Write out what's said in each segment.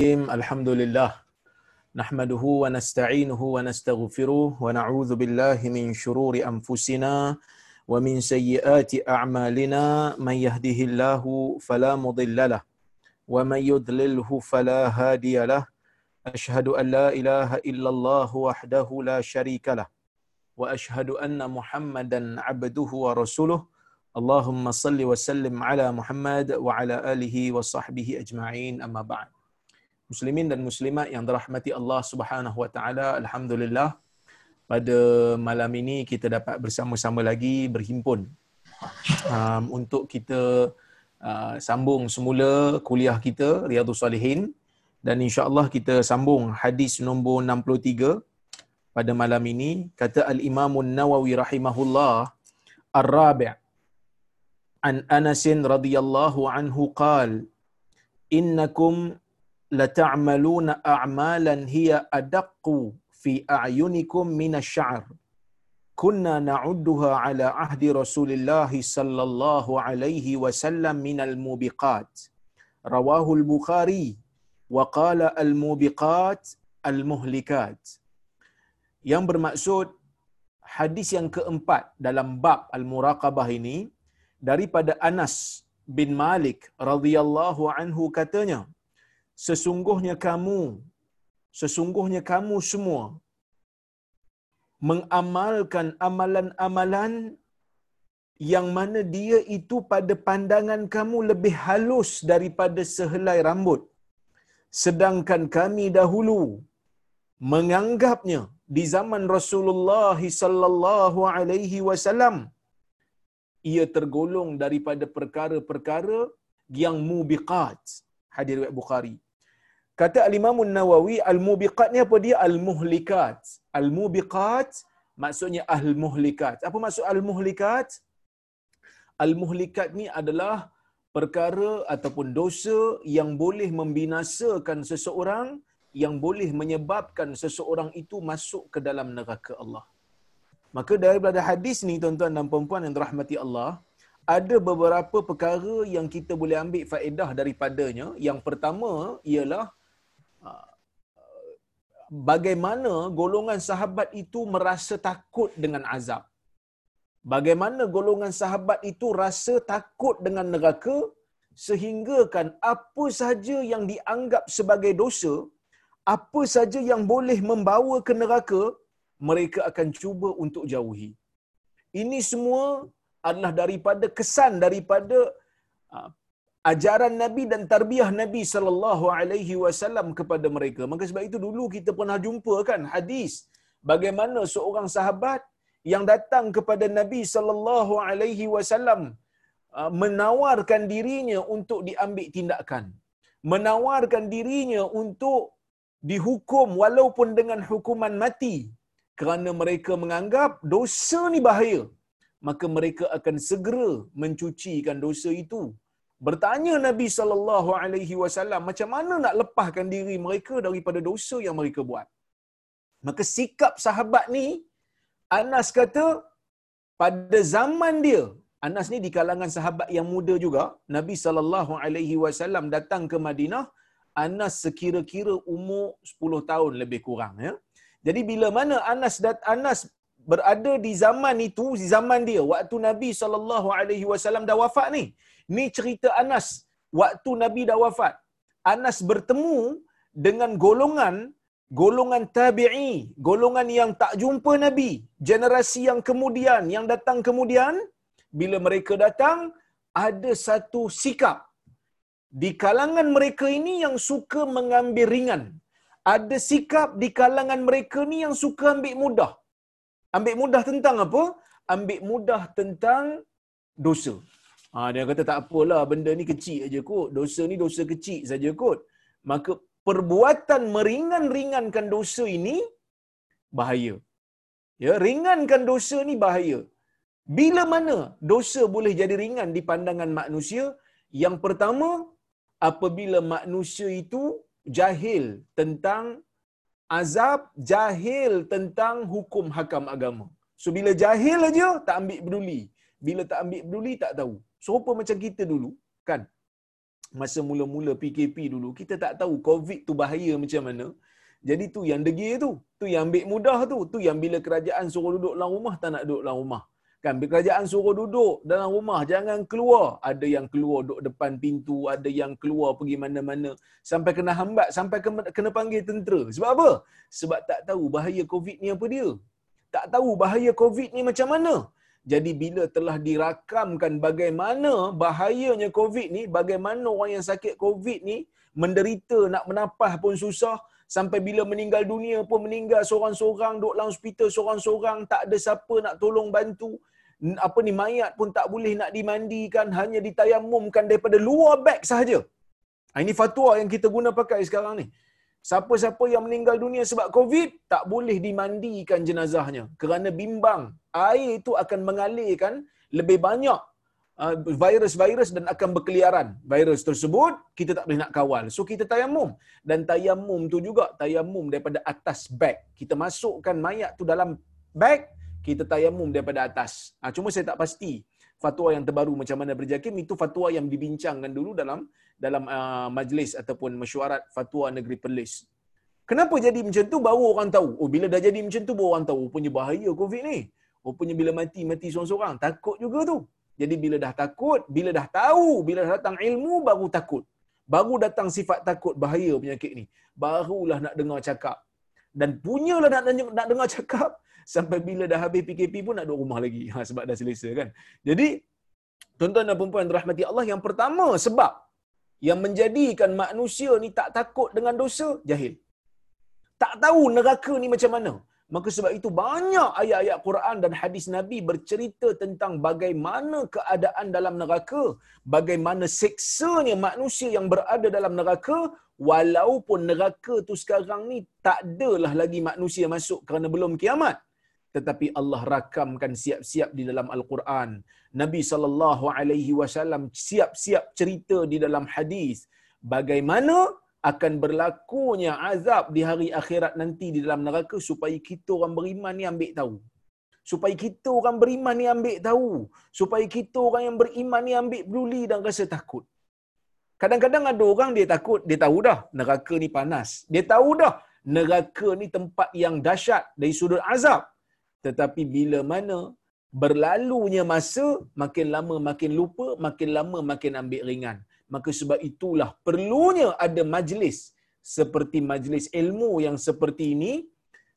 الحمد لله نحمده ونستعينه ونستغفره ونعوذ بالله من شرور أنفسنا ومن سيئات أعمالنا. من يهده الله فلا مضل له ومن يضلله فلا هادي له. أشهد أن لا إله إلا الله وحده لا شريك له وأشهد أن محمدا عبده ورسوله. اللهم صل وسلم على محمد وعلى آله وصحبه أجمعين. أما بعد. Muslimin dan muslimat yang dirahmati Allah Subhanahu wa taala alhamdulillah pada malam ini kita dapat bersama-sama lagi berhimpun um, untuk kita uh, sambung semula kuliah kita Riyadhus Salihin dan insya-Allah kita sambung hadis nombor 63 pada malam ini. Kata al-Imam An-Nawawi rahimahullah ar-rabi' an Anas radhiyallahu anhu qala innakum لَتَعْمَلُونَ أَعْمَالًا هِيَ أَدَقُّ فِي أَعْيُنِكُمْ مِنَ الشَّعَرِ كُنَّا نَعُدُّهَا عَلَى عَهْدِ رَسُولِ اللَّهِ صَلَّى اللَّهُ عَلَيْهِ وَسَلَّمْ مِنَ الْمُوبِقَاتِ رواه البخاري وقال الموبقات المهلكات yang bermaksud hadis yang keempat dalam bab al-muraqabah ini daripada Anas bin Malik radhiyallahu anhu katanya sesungguhnya kamu sesungguhnya kamu semua mengamalkan amalan-amalan yang mana dia itu pada pandangan kamu lebih halus daripada sehelai rambut. Sedangkan kami dahulu menganggapnya di zaman Rasulullah sallallahu alaihi wasallam ia tergolong daripada perkara-perkara yang mubiqat hadis riwayat Bukhari. Kata al-Imam Nawawi al-mubiqat ni apa dia? Al-muhlikat. Al-mubiqat maksudnya al-muhlikat. Apa maksud al-muhlikat? Al-muhlikat ni adalah perkara ataupun dosa yang boleh membinasakan seseorang yang boleh menyebabkan seseorang itu masuk ke dalam neraka Allah. Maka daripada hadis ni tuan-tuan dan puan-puan yang dirahmati Allah, ada beberapa perkara yang kita boleh ambil faedah daripadanya. Yang pertama ialah uh, bagaimana golongan sahabat itu merasa takut dengan azab. Bagaimana golongan sahabat itu rasa takut dengan neraka sehingga kan apa saja yang dianggap sebagai dosa, apa saja yang boleh membawa ke neraka, mereka akan cuba untuk jauhi. Ini semua adalah daripada kesan daripada uh, ajaran Nabi dan tarbiyah Nabi sallallahu alaihi wasallam kepada mereka. Maka sebab itu dulu kita pernah jumpa kan hadis bagaimana seorang sahabat yang datang kepada Nabi sallallahu alaihi wasallam uh, menawarkan dirinya untuk diambil tindakan. Menawarkan dirinya untuk dihukum walaupun dengan hukuman mati kerana mereka menganggap dosa ni bahaya maka mereka akan segera mencucikan dosa itu. Bertanya Nabi sallallahu alaihi wasallam macam mana nak lepaskan diri mereka daripada dosa yang mereka buat. Maka sikap sahabat ni Anas kata pada zaman dia Anas ni di kalangan sahabat yang muda juga Nabi sallallahu alaihi wasallam datang ke Madinah Anas sekira-kira umur 10 tahun lebih kurang ya. Jadi bila mana Anas dat Anas berada di zaman itu, di zaman dia, waktu Nabi SAW dah wafat ni. Ni cerita Anas, waktu Nabi dah wafat. Anas bertemu dengan golongan golongan tabi'i, golongan yang tak jumpa Nabi, generasi yang kemudian, yang datang kemudian, bila mereka datang, ada satu sikap di kalangan mereka ini yang suka mengambil ringan. Ada sikap di kalangan mereka ni yang suka ambil mudah. Ambil mudah tentang apa? Ambil mudah tentang dosa. Ha, dia kata tak apalah benda ni kecil aja kot. Dosa ni dosa kecil saja kot. Maka perbuatan meringan-ringankan dosa ini bahaya. Ya, ringankan dosa ni bahaya. Bila mana dosa boleh jadi ringan di pandangan manusia? Yang pertama, apabila manusia itu jahil tentang azab jahil tentang hukum hakam agama. So bila jahil aja tak ambil peduli. Bila tak ambil peduli tak tahu. Serupa macam kita dulu, kan? masa mula-mula PKP dulu, kita tak tahu COVID tu bahaya macam mana. Jadi tu yang degil tu, tu yang ambil mudah tu, tu yang bila kerajaan suruh duduk dalam rumah tak nak duduk dalam rumah. Kan kerajaan suruh duduk dalam rumah jangan keluar. Ada yang keluar duduk depan pintu, ada yang keluar pergi mana-mana sampai kena hambat, sampai kena panggil tentera. Sebab apa? Sebab tak tahu bahaya COVID ni apa dia. Tak tahu bahaya COVID ni macam mana. Jadi bila telah dirakamkan bagaimana bahayanya COVID ni, bagaimana orang yang sakit COVID ni menderita nak menapah pun susah, sampai bila meninggal dunia pun meninggal seorang-seorang duduk dalam hospital seorang-seorang tak ada siapa nak tolong bantu apa ni mayat pun tak boleh nak dimandikan hanya ditayamumkan daripada luar beg sahaja ha, ini fatwa yang kita guna pakai sekarang ni siapa-siapa yang meninggal dunia sebab covid tak boleh dimandikan jenazahnya kerana bimbang air itu akan mengalirkan lebih banyak Uh, virus-virus dan akan berkeliaran. Virus tersebut kita tak boleh nak kawal. So kita tayamum. Dan tayamum tu juga tayamum daripada atas beg. Kita masukkan mayat tu dalam beg, kita tayamum daripada atas. Ha, cuma saya tak pasti fatwa yang terbaru macam mana berjakim itu fatwa yang dibincangkan dulu dalam dalam uh, majlis ataupun mesyuarat fatwa negeri Perlis. Kenapa jadi macam tu baru orang tahu. Oh bila dah jadi macam tu baru orang tahu punya bahaya COVID ni. Punya bila mati mati seorang-seorang. Takut juga tu. Jadi bila dah takut, bila dah tahu, bila dah datang ilmu baru takut. Baru datang sifat takut bahaya penyakit ni. Barulah nak dengar cakap. Dan punyalah nak, nak dengar cakap sampai bila dah habis PKP pun nak duduk rumah lagi. Ha, sebab dah selesa kan. Jadi, tuan-tuan dan perempuan rahmati Allah, yang pertama sebab yang menjadikan manusia ni tak takut dengan dosa, jahil. Tak tahu neraka ni macam mana. Maka sebab itu banyak ayat-ayat Quran dan hadis Nabi bercerita tentang bagaimana keadaan dalam neraka, bagaimana seksanya manusia yang berada dalam neraka walaupun neraka tu sekarang ni tak adalah lagi manusia masuk kerana belum kiamat. Tetapi Allah rakamkan siap-siap di dalam Al-Quran. Nabi sallallahu alaihi wasallam siap-siap cerita di dalam hadis bagaimana akan berlakunya azab di hari akhirat nanti di dalam neraka supaya kita orang beriman ni ambil tahu. Supaya kita orang beriman ni ambil tahu. Supaya kita orang yang beriman ni ambil peduli dan rasa takut. Kadang-kadang ada orang dia takut, dia tahu dah neraka ni panas. Dia tahu dah neraka ni tempat yang dahsyat dari sudut azab. Tetapi bila mana berlalunya masa, makin lama makin lupa, makin lama makin ambil ringan. Maka sebab itulah perlunya ada majlis. Seperti majlis ilmu yang seperti ini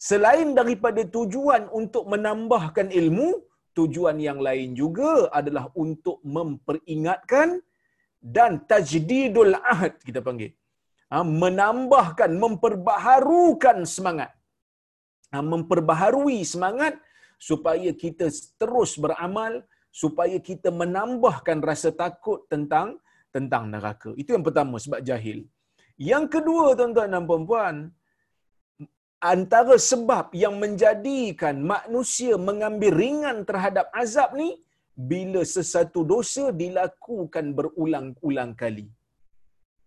selain daripada tujuan untuk menambahkan ilmu tujuan yang lain juga adalah untuk memperingatkan dan tajdidul ahad kita panggil. Ha, menambahkan memperbaharukan semangat memperbaharui semangat supaya kita terus beramal supaya kita menambahkan rasa takut tentang tentang neraka. Itu yang pertama sebab jahil. Yang kedua tuan-tuan dan puan antara sebab yang menjadikan manusia mengambil ringan terhadap azab ni bila sesuatu dosa dilakukan berulang-ulang kali.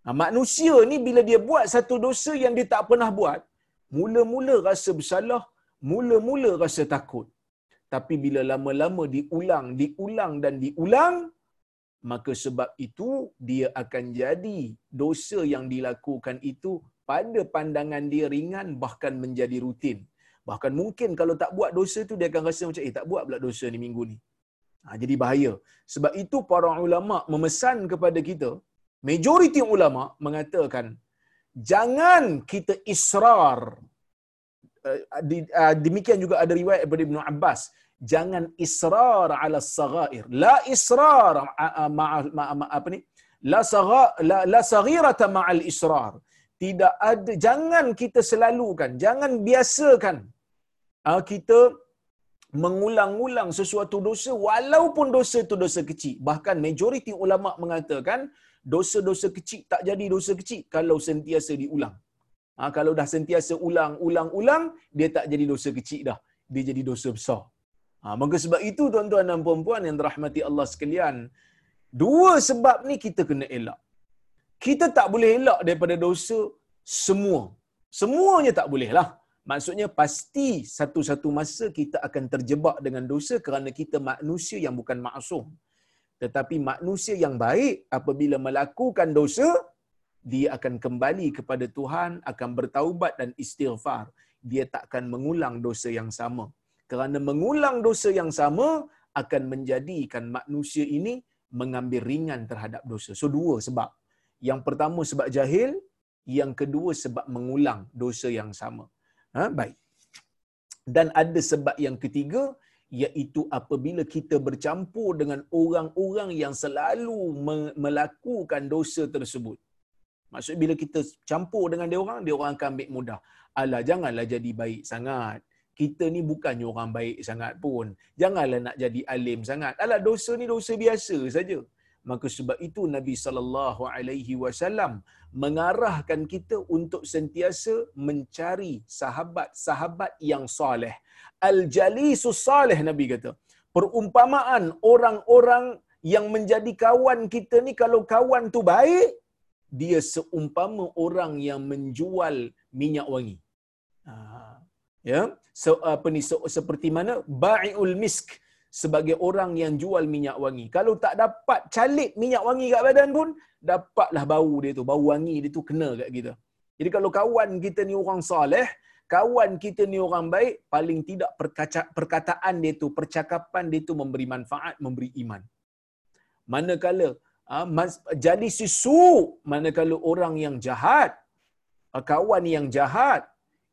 Nah, manusia ni bila dia buat satu dosa yang dia tak pernah buat, mula-mula rasa bersalah, mula-mula rasa takut. Tapi bila lama-lama diulang, diulang dan diulang, maka sebab itu dia akan jadi dosa yang dilakukan itu pada pandangan dia ringan bahkan menjadi rutin. Bahkan mungkin kalau tak buat dosa tu dia akan rasa macam eh tak buat pula dosa ni minggu ni. Ha, jadi bahaya. Sebab itu para ulama memesan kepada kita, majoriti ulama mengatakan jangan kita israr. Uh, demikian juga ada riwayat daripada Ibn Abbas. Jangan israr ala sagair la israr ma, ma, ma, apa ni? La saga la, la saghirata ma'al israr. Tidak ada jangan kita selalukan jangan biasakan kita mengulang-ulang sesuatu dosa walaupun dosa itu dosa kecil. Bahkan majoriti ulama mengatakan dosa-dosa kecil tak jadi dosa kecil kalau sentiasa diulang ha, kalau dah sentiasa ulang-ulang-ulang dia tak jadi dosa kecil dah dia jadi dosa besar Ha, maka sebab itu tuan-tuan dan puan-puan yang dirahmati Allah sekalian, dua sebab ni kita kena elak. Kita tak boleh elak daripada dosa semua. Semuanya tak boleh lah. Maksudnya pasti satu-satu masa kita akan terjebak dengan dosa kerana kita manusia yang bukan maksum. Tetapi manusia yang baik apabila melakukan dosa, dia akan kembali kepada Tuhan, akan bertaubat dan istighfar. Dia tak akan mengulang dosa yang sama. Kerana mengulang dosa yang sama akan menjadikan manusia ini mengambil ringan terhadap dosa. So dua sebab. Yang pertama sebab jahil, yang kedua sebab mengulang dosa yang sama. Ha? Baik. Dan ada sebab yang ketiga, iaitu apabila kita bercampur dengan orang-orang yang selalu melakukan dosa tersebut. Maksud bila kita campur dengan dia orang, dia orang akan ambil mudah. Alah, janganlah jadi baik sangat. Kita ni bukannya orang baik sangat pun. Janganlah nak jadi alim sangat. Alah, dosa ni dosa biasa saja. Maka sebab itu Nabi sallallahu alaihi wasallam mengarahkan kita untuk sentiasa mencari sahabat-sahabat yang soleh. Al-jalisus soleh Nabi kata. Perumpamaan orang-orang yang menjadi kawan kita ni kalau kawan tu baik, dia seumpama orang yang menjual minyak wangi. Ha. Ya, so, apa ni so, seperti mana baiul misk sebagai orang yang jual minyak wangi. Kalau tak dapat calik minyak wangi kat badan pun, dapatlah bau dia tu, bau wangi dia tu kena kat kita. Jadi kalau kawan kita ni orang soleh, kawan kita ni orang baik, paling tidak perkataan dia tu, percakapan dia tu memberi manfaat, memberi iman. Manakala Ah, jadi sisu manakala orang yang jahat ah, kawan yang jahat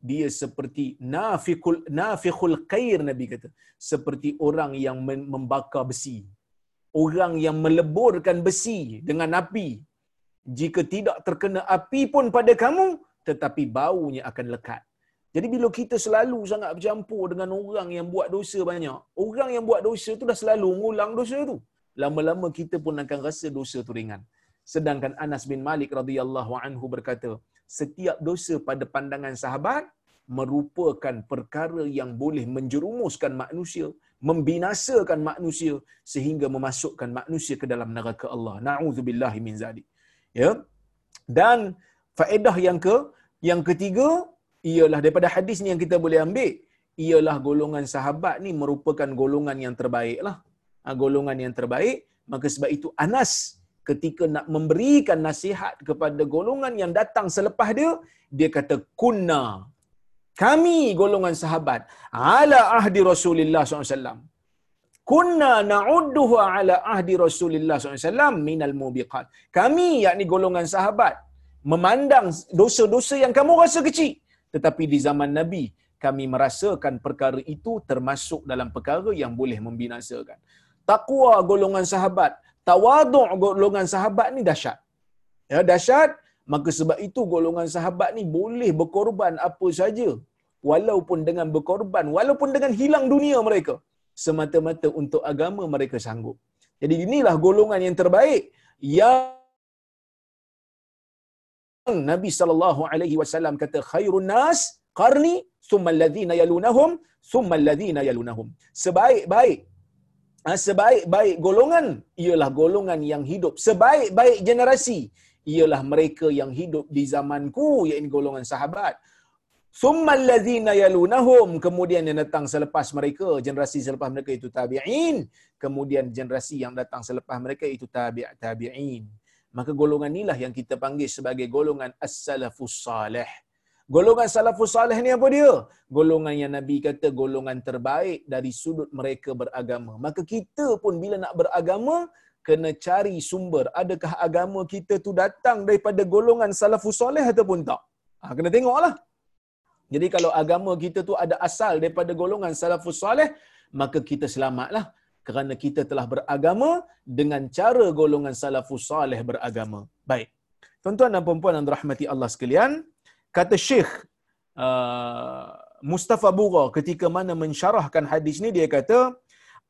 dia seperti nafiqul nafiqul qair nabi kata. Seperti orang yang membakar besi. Orang yang meleburkan besi dengan api. Jika tidak terkena api pun pada kamu tetapi baunya akan lekat. Jadi bila kita selalu sangat bercampur dengan orang yang buat dosa banyak orang yang buat dosa tu dah selalu mengulang dosa tu. Lama-lama kita pun akan rasa dosa tu ringan. Sedangkan Anas bin Malik radhiyallahu anhu berkata, setiap dosa pada pandangan sahabat merupakan perkara yang boleh menjerumuskan manusia, membinasakan manusia sehingga memasukkan manusia ke dalam neraka Allah. Nauzubillahi min zalik. Ya. Dan faedah yang ke yang ketiga ialah daripada hadis ni yang kita boleh ambil ialah golongan sahabat ni merupakan golongan yang terbaiklah. Ha, golongan yang terbaik maka sebab itu Anas ketika nak memberikan nasihat kepada golongan yang datang selepas dia dia kata kunna kami golongan sahabat ala ahdi Rasulullah SAW kunna na'udduhu ala ahdi Rasulullah SAW minal mubiqat. Kami yakni golongan sahabat memandang dosa-dosa yang kamu rasa kecil. Tetapi di zaman Nabi kami merasakan perkara itu termasuk dalam perkara yang boleh membinasakan. Takwa golongan sahabat, tawaduk golongan sahabat ni dahsyat. Ya, dahsyat, maka sebab itu golongan sahabat ni boleh berkorban apa saja walaupun dengan berkorban, walaupun dengan hilang dunia mereka semata-mata untuk agama mereka sanggup. Jadi inilah golongan yang terbaik yang Nabi sallallahu alaihi wasallam kata khairun nas qarni thumma alladhina yalunahum thumma alladhina yalunahum. Sebaik-baik Ha, sebaik-baik golongan ialah golongan yang hidup. Sebaik-baik generasi ialah mereka yang hidup di zamanku, iaitu golongan sahabat. Summal ladzina yalunahum kemudian yang datang selepas mereka generasi selepas mereka itu tabi'in kemudian generasi yang datang selepas mereka itu tabi' tabi'in maka golongan inilah yang kita panggil sebagai golongan as-salafus salih Golongan salafus salih ni apa dia? Golongan yang Nabi kata golongan terbaik dari sudut mereka beragama. Maka kita pun bila nak beragama, kena cari sumber. Adakah agama kita tu datang daripada golongan salafus salih ataupun tak? Ha, kena tengoklah. Jadi kalau agama kita tu ada asal daripada golongan salafus salih, maka kita selamatlah. Kerana kita telah beragama dengan cara golongan salafus salih beragama. Baik. Tuan-tuan dan puan-puan yang dirahmati Allah sekalian, kata Syekh uh, Mustafa Bura ketika mana mensyarahkan hadis ni dia kata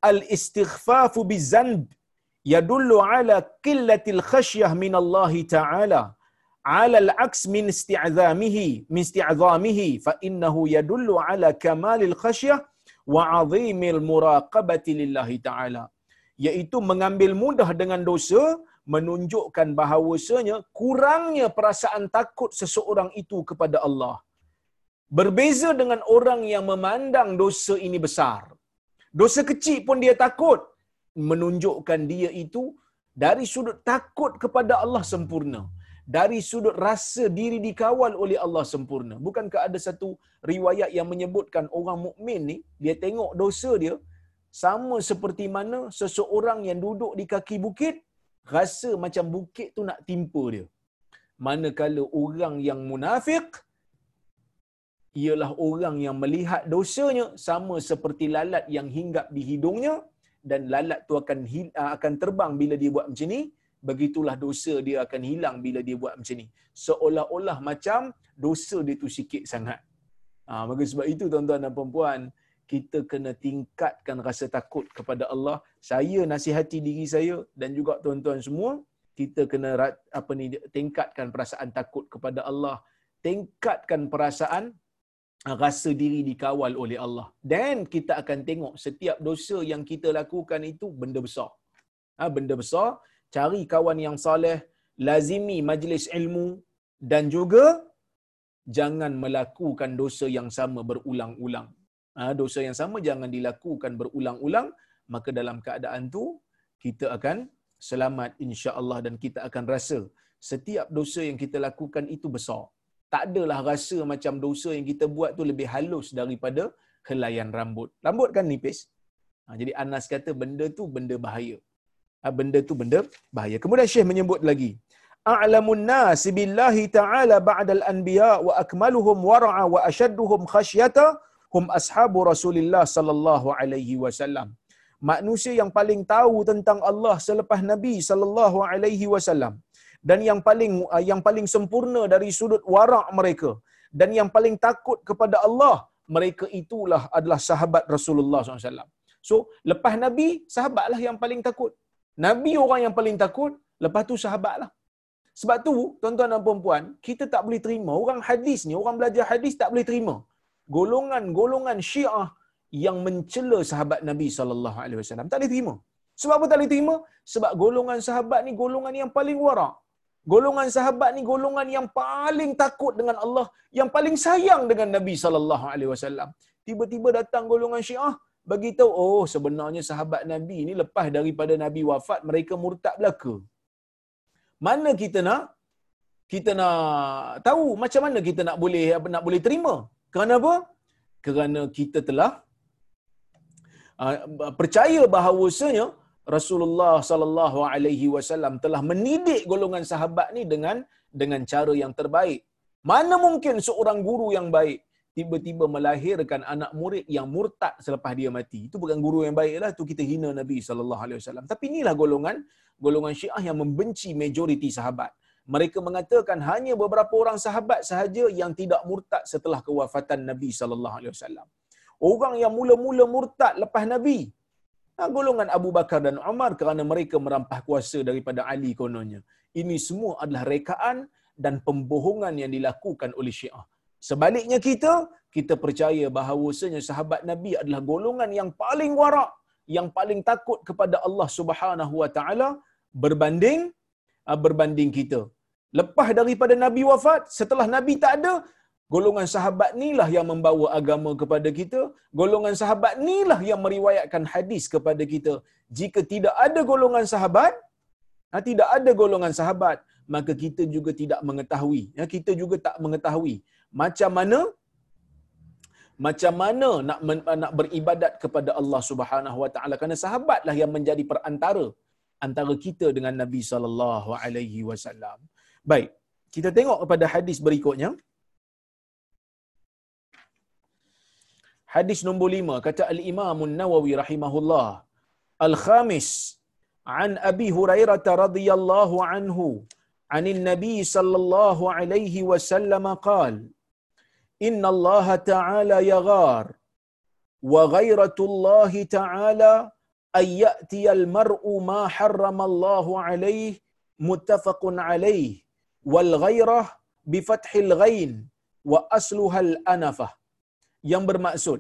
al istighfafu bizanb yadullu ala qillatil khasyah min Allah taala ala al aks min isti'zamihi min isti'zamihi fa innahu yadullu ala kamalil khasyah wa 'azimil muraqabati lillahi taala iaitu mengambil mudah dengan dosa menunjukkan bahawasanya kurangnya perasaan takut seseorang itu kepada Allah. Berbeza dengan orang yang memandang dosa ini besar. Dosa kecil pun dia takut. Menunjukkan dia itu dari sudut takut kepada Allah sempurna. Dari sudut rasa diri dikawal oleh Allah sempurna. Bukankah ada satu riwayat yang menyebutkan orang mukmin ni dia tengok dosa dia sama seperti mana seseorang yang duduk di kaki bukit rasa macam bukit tu nak timpa dia. Manakala orang yang munafik ialah orang yang melihat dosanya sama seperti lalat yang hinggap di hidungnya dan lalat tu akan ah, akan terbang bila dia buat macam ni begitulah dosa dia akan hilang bila dia buat macam ni. Seolah-olah macam dosa dia tu sikit sangat. Ha, maka sebab itu tuan-tuan dan puan-puan kita kena tingkatkan rasa takut kepada Allah. Saya nasihati diri saya dan juga tuan-tuan semua kita kena apa ni tingkatkan perasaan takut kepada Allah. Tingkatkan perasaan rasa diri dikawal oleh Allah. Dan kita akan tengok setiap dosa yang kita lakukan itu benda besar. Ha, benda besar, cari kawan yang saleh, lazimi majlis ilmu dan juga jangan melakukan dosa yang sama berulang-ulang. Ha, dosa yang sama jangan dilakukan berulang-ulang, maka dalam keadaan tu kita akan selamat insya-Allah dan kita akan rasa setiap dosa yang kita lakukan itu besar tak adalah rasa macam dosa yang kita buat tu lebih halus daripada helaian rambut. Rambut kan nipis. Ha, jadi Anas kata benda tu benda bahaya. Ha, benda tu benda bahaya. Kemudian Syekh menyebut lagi. A'lamun nas billahi ta'ala ba'dal anbiya wa akmaluhum wara'a wa ashadduhum khasyata hum ashabu Rasulillah sallallahu alaihi wasallam. Manusia yang paling tahu tentang Allah selepas Nabi sallallahu alaihi wasallam dan yang paling uh, yang paling sempurna dari sudut warak mereka dan yang paling takut kepada Allah mereka itulah adalah sahabat Rasulullah SAW. So lepas Nabi sahabatlah yang paling takut. Nabi orang yang paling takut, lepas tu sahabatlah. Sebab tu tuan-tuan dan puan-puan, kita tak boleh terima orang hadis ni, orang belajar hadis tak boleh terima golongan-golongan Syiah yang mencela sahabat Nabi sallallahu alaihi wasallam. Tak boleh terima. Sebab apa tak boleh terima? Sebab golongan sahabat ni golongan yang paling warak. Golongan sahabat ni golongan yang paling takut dengan Allah, yang paling sayang dengan Nabi sallallahu alaihi wasallam. Tiba-tiba datang golongan Syiah bagi tahu oh sebenarnya sahabat Nabi ni lepas daripada Nabi wafat mereka murtad belaka. Mana kita nak kita nak tahu macam mana kita nak boleh apa nak boleh terima? Kerana apa? Kerana kita telah uh, percaya bahawasanya Rasulullah sallallahu alaihi wasallam telah mendidik golongan sahabat ni dengan dengan cara yang terbaik. Mana mungkin seorang guru yang baik tiba-tiba melahirkan anak murid yang murtad selepas dia mati. Itu bukan guru yang baiklah, itu kita hina Nabi sallallahu alaihi wasallam. Tapi inilah golongan golongan Syiah yang membenci majoriti sahabat. Mereka mengatakan hanya beberapa orang sahabat sahaja yang tidak murtad setelah kewafatan Nabi sallallahu alaihi wasallam. Orang yang mula-mula murtad lepas Nabi golongan Abu Bakar dan Umar kerana mereka merampah kuasa daripada Ali kononnya. Ini semua adalah rekaan dan pembohongan yang dilakukan oleh Syiah. Sebaliknya kita, kita percaya bahawasanya sahabat Nabi adalah golongan yang paling warak, yang paling takut kepada Allah Subhanahu Wa Taala berbanding ah, berbanding kita. Lepas daripada Nabi wafat, setelah Nabi tak ada, Golongan sahabat inilah yang membawa agama kepada kita. Golongan sahabat inilah yang meriwayatkan hadis kepada kita. Jika tidak ada golongan sahabat, ha, tidak ada golongan sahabat, maka kita juga tidak mengetahui. Ya, kita juga tak mengetahui macam mana macam mana nak nak beribadat kepada Allah Subhanahu Wa Taala kerana sahabatlah yang menjadi perantara antara kita dengan Nabi sallallahu alaihi wasallam. Baik, kita tengok kepada hadis berikutnya. Hadis nombor lima, kata Al-Imam Nawawi rahimahullah. Al-Khamis, an Abi Hurairah radhiyallahu anhu, عن النبي صلى الله عليه وسلم قال إن الله تعالى يغار وغيرة الله تعالى أن يأتي المرء ما حرم الله عليه متفق عليه والغيرة بفتح الغين وأصلها الأنفة yang bermaksud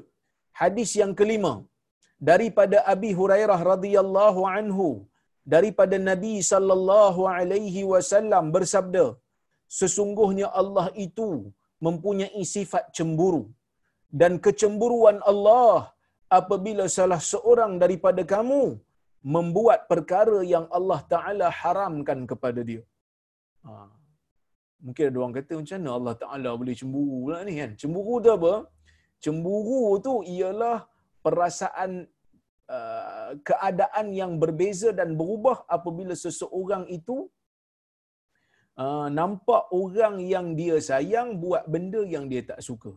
hadis yang kelima daripada Abi Hurairah radhiyallahu anhu daripada Nabi sallallahu alaihi wasallam bersabda sesungguhnya Allah itu mempunyai sifat cemburu dan kecemburuan Allah apabila salah seorang daripada kamu membuat perkara yang Allah Taala haramkan kepada dia. Ha. Mungkin ada orang kata macam mana Allah Taala boleh cemburu lah ni kan? Cemburu tu apa? Cemburu tu ialah perasaan uh, keadaan yang berbeza dan berubah apabila seseorang itu uh, nampak orang yang dia sayang buat benda yang dia tak suka.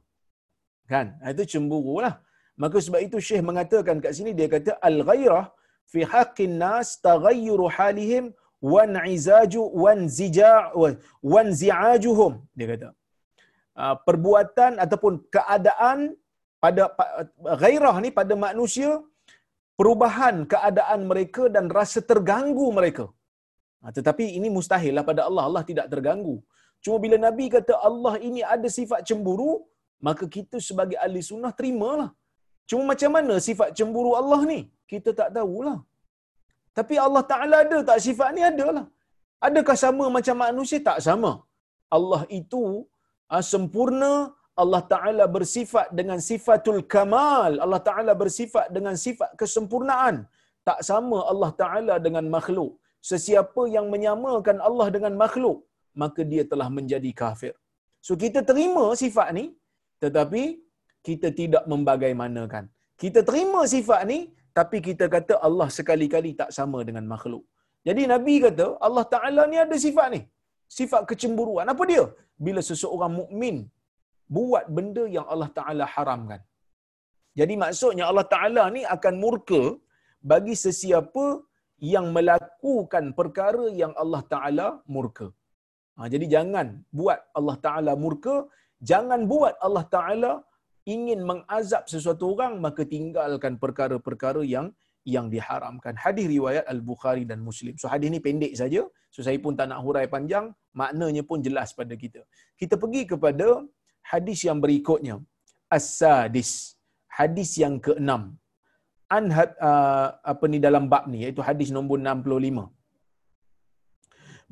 Kan? Itu cemburu lah. Maka sebab itu Syekh mengatakan kat sini, dia kata, Al-ghairah fi haqqin nas taghayyuru halihim wan'izaju wanzija' wanzi'ajuhum. Dia kata. Uh, perbuatan ataupun keadaan pada ghairah ni pada manusia perubahan keadaan mereka dan rasa terganggu mereka. Ha, tetapi ini mustahil lah pada Allah. Allah tidak terganggu. Cuma bila Nabi kata Allah ini ada sifat cemburu, maka kita sebagai ahli sunnah terimalah. Cuma macam mana sifat cemburu Allah ni? Kita tak tahulah. Tapi Allah Ta'ala ada tak sifat ni? Adalah. Adakah sama macam manusia? Tak sama. Allah itu sempurna, Allah Ta'ala bersifat dengan sifatul kamal. Allah Ta'ala bersifat dengan sifat kesempurnaan. Tak sama Allah Ta'ala dengan makhluk. Sesiapa yang menyamakan Allah dengan makhluk, maka dia telah menjadi kafir. So kita terima sifat ni, tetapi kita tidak membagaimanakan. Kita terima sifat ni, tapi kita kata Allah sekali-kali tak sama dengan makhluk. Jadi Nabi kata Allah Ta'ala ni ada sifat ni. Sifat kecemburuan. Apa dia? Bila seseorang mukmin buat benda yang Allah Ta'ala haramkan. Jadi maksudnya Allah Ta'ala ni akan murka bagi sesiapa yang melakukan perkara yang Allah Ta'ala murka. Ha, jadi jangan buat Allah Ta'ala murka, jangan buat Allah Ta'ala ingin mengazab sesuatu orang, maka tinggalkan perkara-perkara yang yang diharamkan. Hadis riwayat Al-Bukhari dan Muslim. So hadis ni pendek saja. So saya pun tak nak hurai panjang, maknanya pun jelas pada kita. Kita pergi kepada hadis yang berikutnya. As-Sadis. Hadis yang keenam. An uh, apa ni dalam bab ni iaitu hadis nombor 65.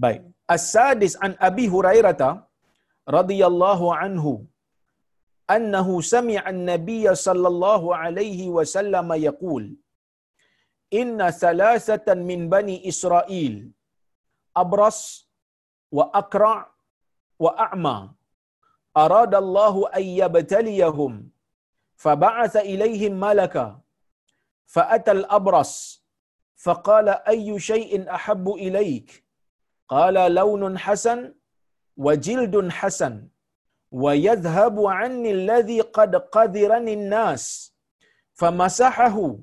Baik. As-Sadis an Abi Hurairah radhiyallahu anhu annahu sami'a an-nabiy sallallahu alaihi wasallam yaqul min bani Israel abras wa aqra wa a'ma أراد الله أن يبتليهم فبعث إليهم ملكا فأتى الأبرص فقال أي شيء أحب إليك؟ قال لون حسن وجلد حسن ويذهب عني الذي قد قذرني الناس فمسحه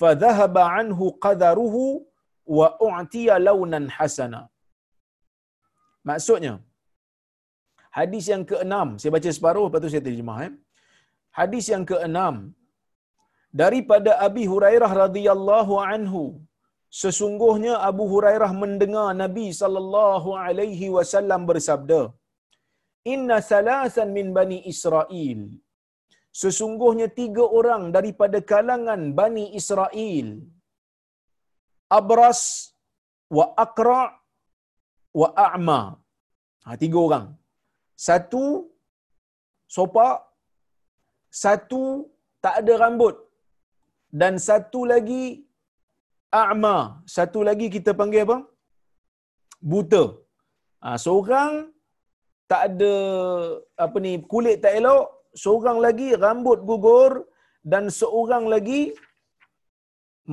فذهب عنه قدره وأعطي لونا حسنا. Maksudnya hadis yang keenam saya baca separuh lepas tu saya terjemah eh. Hadis yang keenam daripada Abi Hurairah radhiyallahu anhu sesungguhnya Abu Hurairah mendengar Nabi sallallahu alaihi wasallam bersabda inna salasan min bani Israel Sesungguhnya tiga orang daripada kalangan Bani Israel Abras wa Aqra wa A'ma ha, Tiga orang satu sopak, satu tak ada rambut dan satu lagi a'ma. Satu lagi kita panggil apa? Buta. Ha, seorang tak ada apa ni kulit tak elok, seorang lagi rambut gugur dan seorang lagi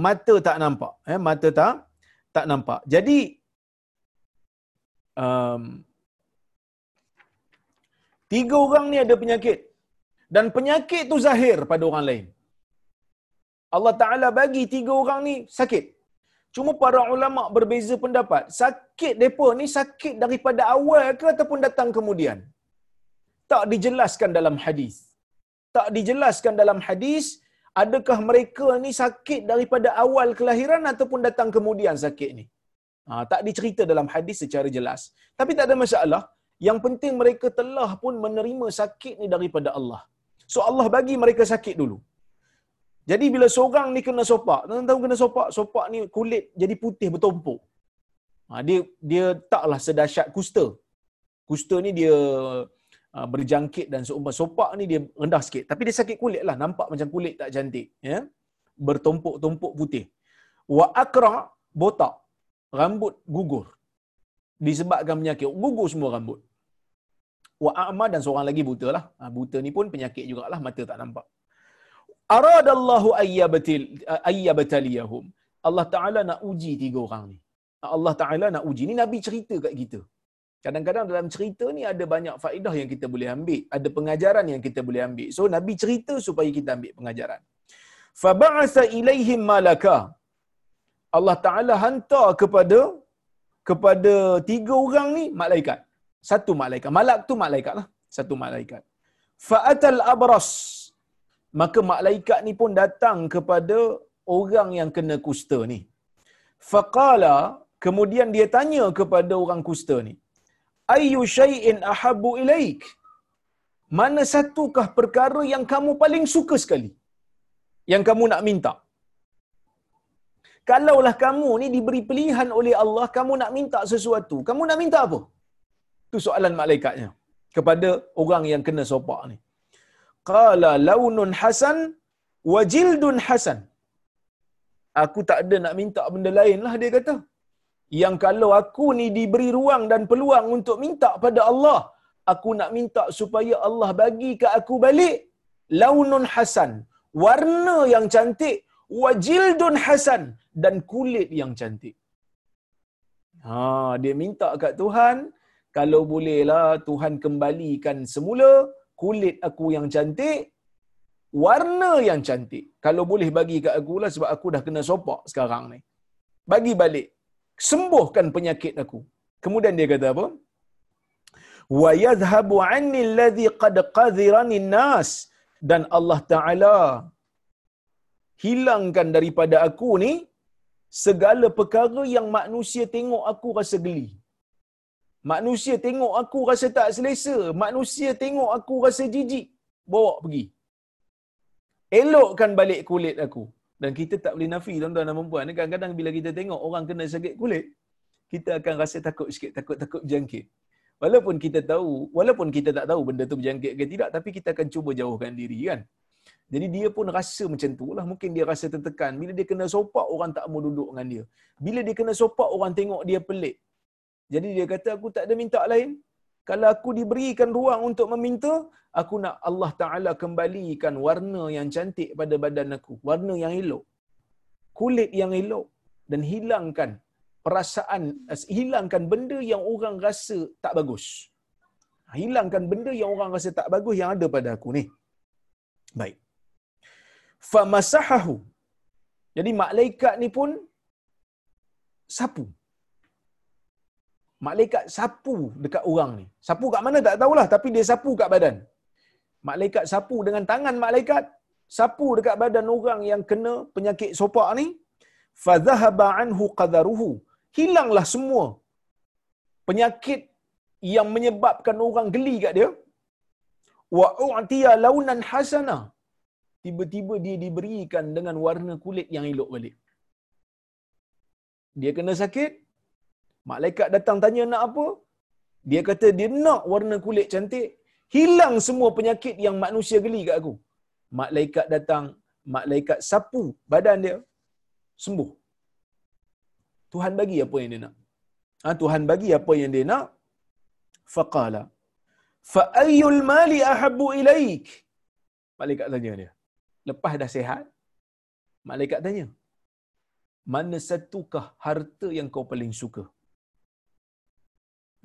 mata tak nampak. Eh, mata tak tak nampak. Jadi um, Tiga orang ni ada penyakit. Dan penyakit tu zahir pada orang lain. Allah Ta'ala bagi tiga orang ni sakit. Cuma para ulama berbeza pendapat. Sakit mereka ni sakit daripada awal ke ataupun datang kemudian? Tak dijelaskan dalam hadis. Tak dijelaskan dalam hadis adakah mereka ni sakit daripada awal kelahiran ataupun datang kemudian sakit ni. Ha, tak dicerita dalam hadis secara jelas. Tapi tak ada masalah. Yang penting mereka telah pun menerima sakit ni daripada Allah. So Allah bagi mereka sakit dulu. Jadi bila seorang ni kena sopak, tuan tahu kena sopak, sopak ni kulit jadi putih bertumpuk. Ha, dia dia taklah sedahsyat kusta. Kusta ni dia uh, berjangkit dan seumpama sopak ni dia rendah sikit. Tapi dia sakit kulit lah. Nampak macam kulit tak cantik. Ya? Bertumpuk-tumpuk putih. Wa akra botak. Rambut gugur. Disebabkan penyakit. Gugur semua rambut. Wa a'ma dan seorang lagi buta lah. Ha, buta ni pun penyakit jugalah. Mata tak nampak. Aradallahu ayyabataliyahum. Allah Ta'ala nak uji tiga orang ni. Allah Ta'ala nak uji. Ni Nabi cerita kat kita. Kadang-kadang dalam cerita ni ada banyak faedah yang kita boleh ambil. Ada pengajaran yang kita boleh ambil. So Nabi cerita supaya kita ambil pengajaran. Faba'asa ilaihim malaka. Allah Ta'ala hantar kepada kepada tiga orang ni malaikat. Satu malaikat. Malak tu malaikat lah. Satu malaikat. Fa'atal abras. Maka malaikat ni pun datang kepada orang yang kena kusta ni. Faqala, kemudian dia tanya kepada orang kusta ni. Ayu syai'in ahabu ilaik? Mana satukah perkara yang kamu paling suka sekali? Yang kamu nak minta? Kalaulah kamu ni diberi pilihan oleh Allah, kamu nak minta sesuatu. Kamu nak minta apa? Itu soalan malaikatnya kepada orang yang kena sopak ni. Qala launun hasan wa jildun hasan. Aku tak ada nak minta benda lain lah dia kata. Yang kalau aku ni diberi ruang dan peluang untuk minta pada Allah, aku nak minta supaya Allah bagi ke aku balik launun hasan, warna yang cantik, wajildun hasan dan kulit yang cantik. Ha, dia minta kat Tuhan, kalau bolehlah Tuhan kembalikan semula kulit aku yang cantik, warna yang cantik. Kalau boleh bagi kat aku lah sebab aku dah kena sopak sekarang ni. Bagi balik. Sembuhkan penyakit aku. Kemudian dia kata apa? Wa yadhhabu anni alladhi qad qadhirani nas dan Allah Taala hilangkan daripada aku ni segala perkara yang manusia tengok aku rasa geli. Manusia tengok aku rasa tak selesa. Manusia tengok aku rasa jijik. Bawa pergi. Elokkan balik kulit aku. Dan kita tak boleh nafi tuan-tuan dan puan Kadang-kadang bila kita tengok orang kena sakit kulit, kita akan rasa takut sikit, takut-takut berjangkit. Walaupun kita tahu, walaupun kita tak tahu benda tu berjangkit ke tidak, tapi kita akan cuba jauhkan diri kan. Jadi dia pun rasa macam tu lah. Mungkin dia rasa tertekan. Bila dia kena sopak, orang tak mau duduk dengan dia. Bila dia kena sopak, orang tengok dia pelik. Jadi dia kata, aku tak ada minta lain. Kalau aku diberikan ruang untuk meminta, aku nak Allah Ta'ala kembalikan warna yang cantik pada badan aku. Warna yang elok. Kulit yang elok. Dan hilangkan perasaan, hilangkan benda yang orang rasa tak bagus. Hilangkan benda yang orang rasa tak bagus yang ada pada aku ni. Baik. Famasahahu. Jadi malaikat ni pun sapu. Malaikat sapu dekat orang ni. Sapu kat mana tak tahulah tapi dia sapu kat badan. Malaikat sapu dengan tangan malaikat sapu dekat badan orang yang kena penyakit sopak ni. Fadhahaba anhu qadaruhu. Hilanglah semua penyakit yang menyebabkan orang geli kat dia. Wa u'tiya launan hasana. Tiba-tiba dia diberikan dengan warna kulit yang elok balik. Dia kena sakit, Malaikat datang tanya nak apa? Dia kata dia nak warna kulit cantik. Hilang semua penyakit yang manusia geli kat aku. Malaikat datang, malaikat sapu badan dia. Sembuh. Tuhan bagi apa yang dia nak. Ha, Tuhan bagi apa yang dia nak. Faqala. Fa'ayyul mali ahabbu ilaik. Malaikat tanya dia. Lepas dah sehat, malaikat tanya. Mana satukah harta yang kau paling suka?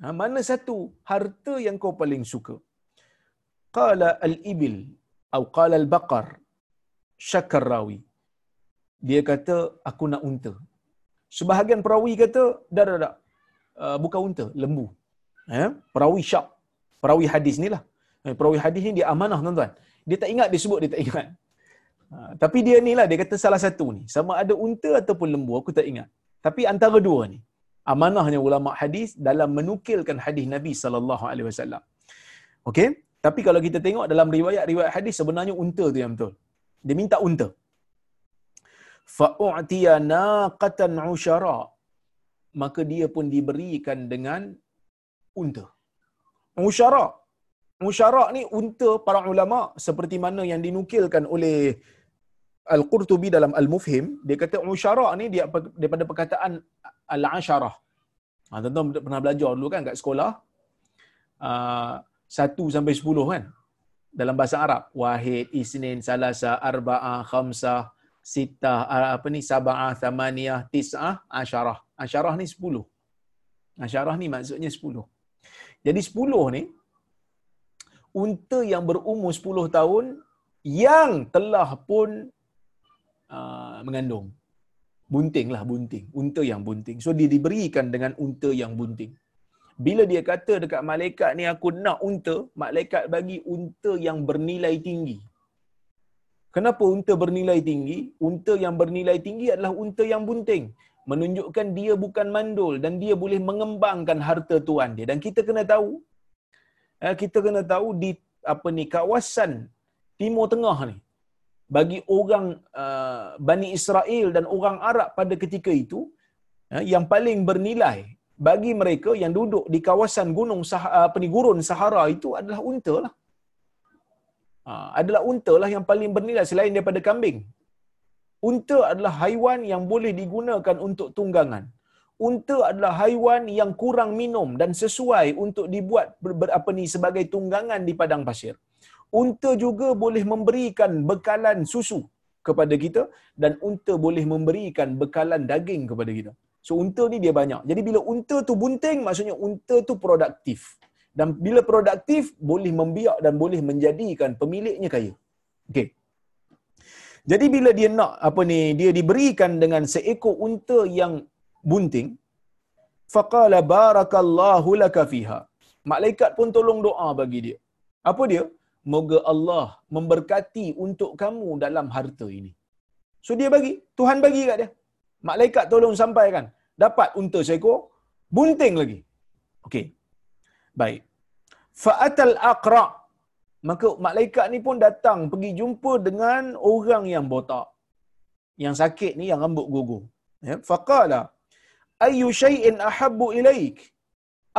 Ha, mana satu harta yang kau paling suka? Qala al-ibil atau qala al-baqar syakar rawi. Dia kata aku nak unta. Sebahagian perawi kata dah dah dah. Uh, bukan unta, lembu. Ya, perawi syak. Perawi hadis ni lah. Eh, perawi hadis ni dia amanah tuan-tuan. Dia tak ingat dia sebut dia tak ingat. Ha, tapi dia ni lah dia kata salah satu ni. Sama ada unta ataupun lembu aku tak ingat. Tapi antara dua ni amanahnya ulama hadis dalam menukilkan hadis Nabi sallallahu alaihi wasallam. Okey? Tapi kalau kita tengok dalam riwayat-riwayat hadis sebenarnya unta tu yang betul. Dia minta unta. Fa'u'tiya naqatan ushara. Maka dia pun diberikan dengan unta. Ushara. Ushara ni unta para ulama seperti mana yang dinukilkan oleh Al-Qurtubi dalam Al-Mufhim, dia kata usyara ni dia daripada perkataan al-asyarah. Ha, tuan-tuan pernah belajar dulu kan kat sekolah. Uh, satu sampai sepuluh kan. Dalam bahasa Arab. Wahid, Isnin, Salasa, Arba'ah, Khamsah, Sitah, apa ni, Saba'ah, Thamaniyah, Tis'ah, Asyarah. Asyarah ni sepuluh. Asyarah ni maksudnya sepuluh. Jadi sepuluh ni, unta yang berumur sepuluh tahun yang telah pun uh, mengandung. Bunting lah, bunting. Unta yang bunting. So, dia diberikan dengan unta yang bunting. Bila dia kata dekat malaikat ni, aku nak unta, malaikat bagi unta yang bernilai tinggi. Kenapa unta bernilai tinggi? Unta yang bernilai tinggi adalah unta yang bunting. Menunjukkan dia bukan mandul dan dia boleh mengembangkan harta tuan dia. Dan kita kena tahu, eh, kita kena tahu di apa ni kawasan Timur Tengah ni, bagi orang uh, Bani Israel dan orang Arab pada ketika itu uh, yang paling bernilai bagi mereka yang duduk di kawasan gunung uh, apa ni gurun Sahara itu adalah unta lah. Uh, adalah unta lah yang paling bernilai selain daripada kambing. Unta adalah haiwan yang boleh digunakan untuk tunggangan. Unta adalah haiwan yang kurang minum dan sesuai untuk dibuat ber, ber, apa ni sebagai tunggangan di padang pasir unta juga boleh memberikan bekalan susu kepada kita dan unta boleh memberikan bekalan daging kepada kita. So unta ni dia banyak. Jadi bila unta tu bunting maksudnya unta tu produktif. Dan bila produktif boleh membiak dan boleh menjadikan pemiliknya kaya. Okey. Jadi bila dia nak apa ni dia diberikan dengan seekor unta yang bunting faqala barakallahu laka fiha. Malaikat pun tolong doa bagi dia. Apa dia? Moga Allah memberkati untuk kamu dalam harta ini. So dia bagi, Tuhan bagi kat dia. Malaikat tolong sampaikan, dapat unta seekor, bunting lagi. Okey. Baik. Fa'atal aqra. Maka malaikat ni pun datang pergi jumpa dengan orang yang botak. Yang sakit ni yang rambut gugur. Ya, faqala ayyu shay'in ahabbu ilaik?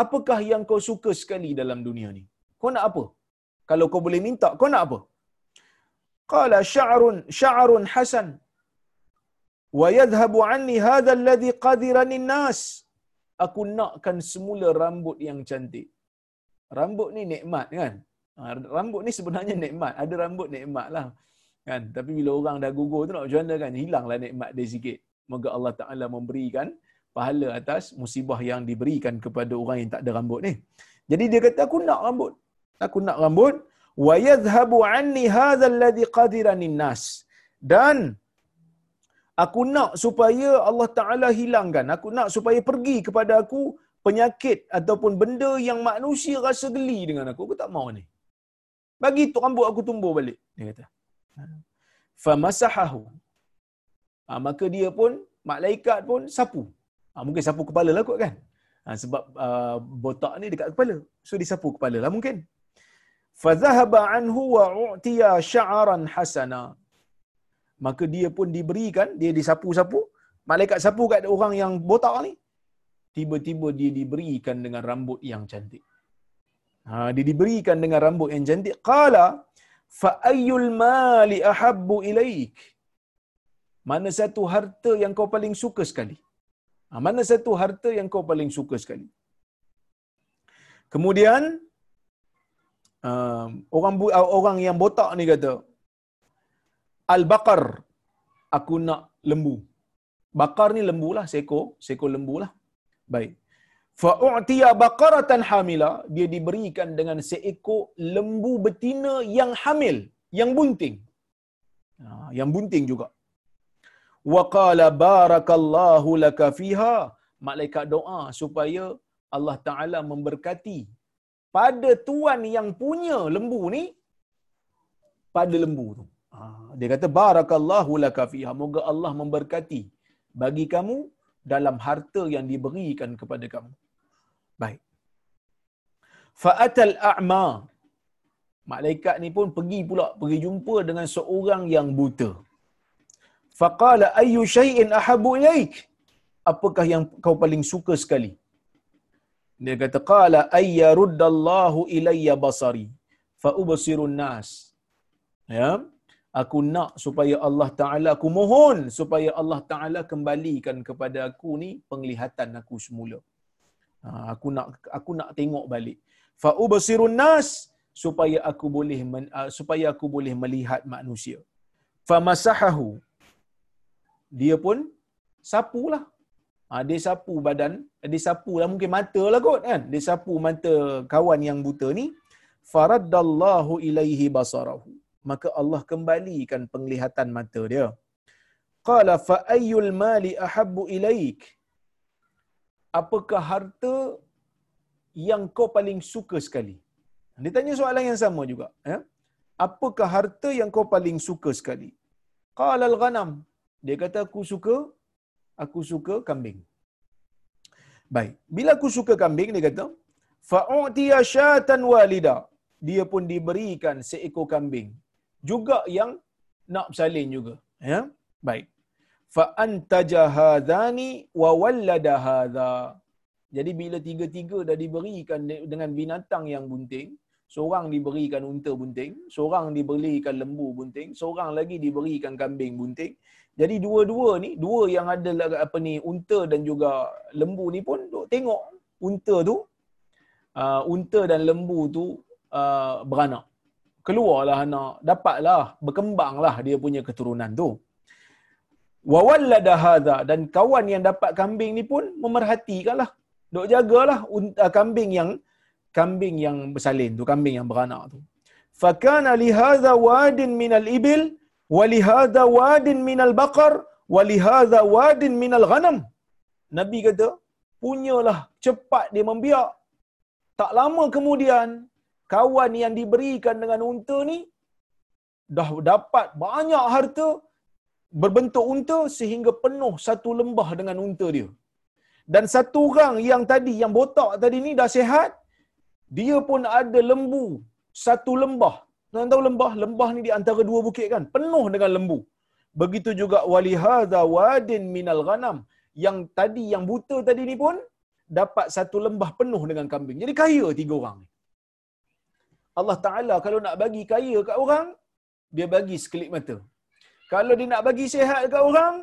Apakah yang kau suka sekali dalam dunia ni? Kau nak apa? Kalau kau boleh minta kau nak apa? Qala sya'run sya'run hasan. Wa yadhhabu anni hadha alladhi qadirani nas aku nakkan semula rambut yang cantik. Rambut ni nikmat kan? Ha, rambut ni sebenarnya nikmat. Ada rambut nikmat lah kan? Tapi bila orang dah gugur tu nak macam mana kan? Hilanglah nikmat dia sikit. Moga Allah Taala memberikan pahala atas musibah yang diberikan kepada orang yang tak ada rambut ni. Jadi dia kata aku nak rambut aku nak rambut. Wa yadhhabu anni hadha alladhi qadirani nas dan aku nak supaya Allah Taala hilangkan. Aku nak supaya pergi kepada aku penyakit ataupun benda yang manusia rasa geli dengan aku. Aku tak mau ni. Bagi tu rambut aku tumbuh balik dia kata. Famasahahu. Ha, maka dia pun malaikat pun sapu. Ha, mungkin sapu kepala lah kot kan. Ha, sebab uh, botak ni dekat kepala. So disapu kepala lah mungkin fadhahaba anhu wa u'tiya sya'ran hasana. Maka dia pun diberikan dia disapu-sapu. Malaikat sapu kat orang yang botak ni. Tiba-tiba dia diberikan dengan rambut yang cantik. Ha dia diberikan dengan rambut yang cantik. Qala fa ayyul mali ahabbu ilaik? Mana satu harta yang kau paling suka sekali? Ha, mana satu harta yang kau paling suka sekali? Kemudian uh, orang uh, orang yang botak ni kata al-baqar aku nak lembu. Bakar ni lembu lah, seekor, seekor lembu lah. Baik. Fa'u'tiya baqaratan hamila, dia diberikan dengan seekor lembu betina yang hamil, yang bunting. Ha, yang bunting juga. Wa qala barakallahu laka fiha. Malaikat doa supaya Allah Ta'ala memberkati pada tuan yang punya lembu ni pada lembu tu. Ha, dia kata barakallahu laka fiha. Moga Allah memberkati bagi kamu dalam harta yang diberikan kepada kamu. Baik. Fa'atal a'ma. Malaikat ni pun pergi pula pergi jumpa dengan seorang yang buta. Faqala ayyu shay'in ahabbu ilaik? Apakah yang kau paling suka sekali? Dia kata qala ayyaruddallahu ilayya basari fa ubsirun nas. Ya. Aku nak supaya Allah Ta'ala, aku mohon supaya Allah Ta'ala kembalikan kepada aku ni penglihatan aku semula. Ha, aku nak aku nak tengok balik. Fa'ubasirun nas supaya aku boleh men, uh, supaya aku boleh melihat manusia. Famasahahu. Dia pun sapulah. Ha, dia sapu badan, dia sapu lah mungkin mata lah kot kan. Dia sapu mata kawan yang buta ni. Faraddallahu ilaihi basarahu. Maka Allah kembalikan penglihatan mata dia. Qala fa ayyul mali ahabbu ilaik? Apakah harta yang kau paling suka sekali? Dia tanya soalan yang sama juga. Ya? Apakah harta yang kau paling suka sekali? Qala al-ghanam. Dia kata aku suka aku suka kambing. Baik. Bila aku suka kambing, dia kata, fa'u'tiya syatan walida. Dia pun diberikan seekor kambing. Juga yang nak bersalin juga. Ya? Baik. Fa'antaja hadhani wa wallada hadha. Jadi bila tiga-tiga dah diberikan dengan binatang yang bunting, seorang diberikan unta bunting, seorang diberikan lembu bunting, seorang lagi diberikan kambing bunting, jadi dua-dua ni, dua yang ada apa ni unta dan juga lembu ni pun duk tengok unta tu uh, unta dan lembu tu uh, beranak. Keluarlah anak, dapatlah, berkembanglah dia punya keturunan tu. Wa wallada hadha dan kawan yang dapat kambing ni pun memerhatikanlah. Duk jagalah unta, uh, kambing yang kambing yang bersalin tu, kambing yang beranak tu. Fakana li hadha wadin minal ibil walihada wadin minal bakar walihada wadin minal ghanam. Nabi kata punyalah cepat dia membiak. Tak lama kemudian kawan yang diberikan dengan unta ni dah dapat banyak harta berbentuk unta sehingga penuh satu lembah dengan unta dia. Dan satu orang yang tadi yang botak tadi ni dah sihat dia pun ada lembu satu lembah Tuan tahu lembah, lembah ni di antara dua bukit kan, penuh dengan lembu. Begitu juga walihada wadin minal ghanam. Yang tadi yang buta tadi ni pun dapat satu lembah penuh dengan kambing. Jadi kaya tiga orang ni. Allah Taala kalau nak bagi kaya kat orang, dia bagi sekelip mata. Kalau dia nak bagi sihat kat orang,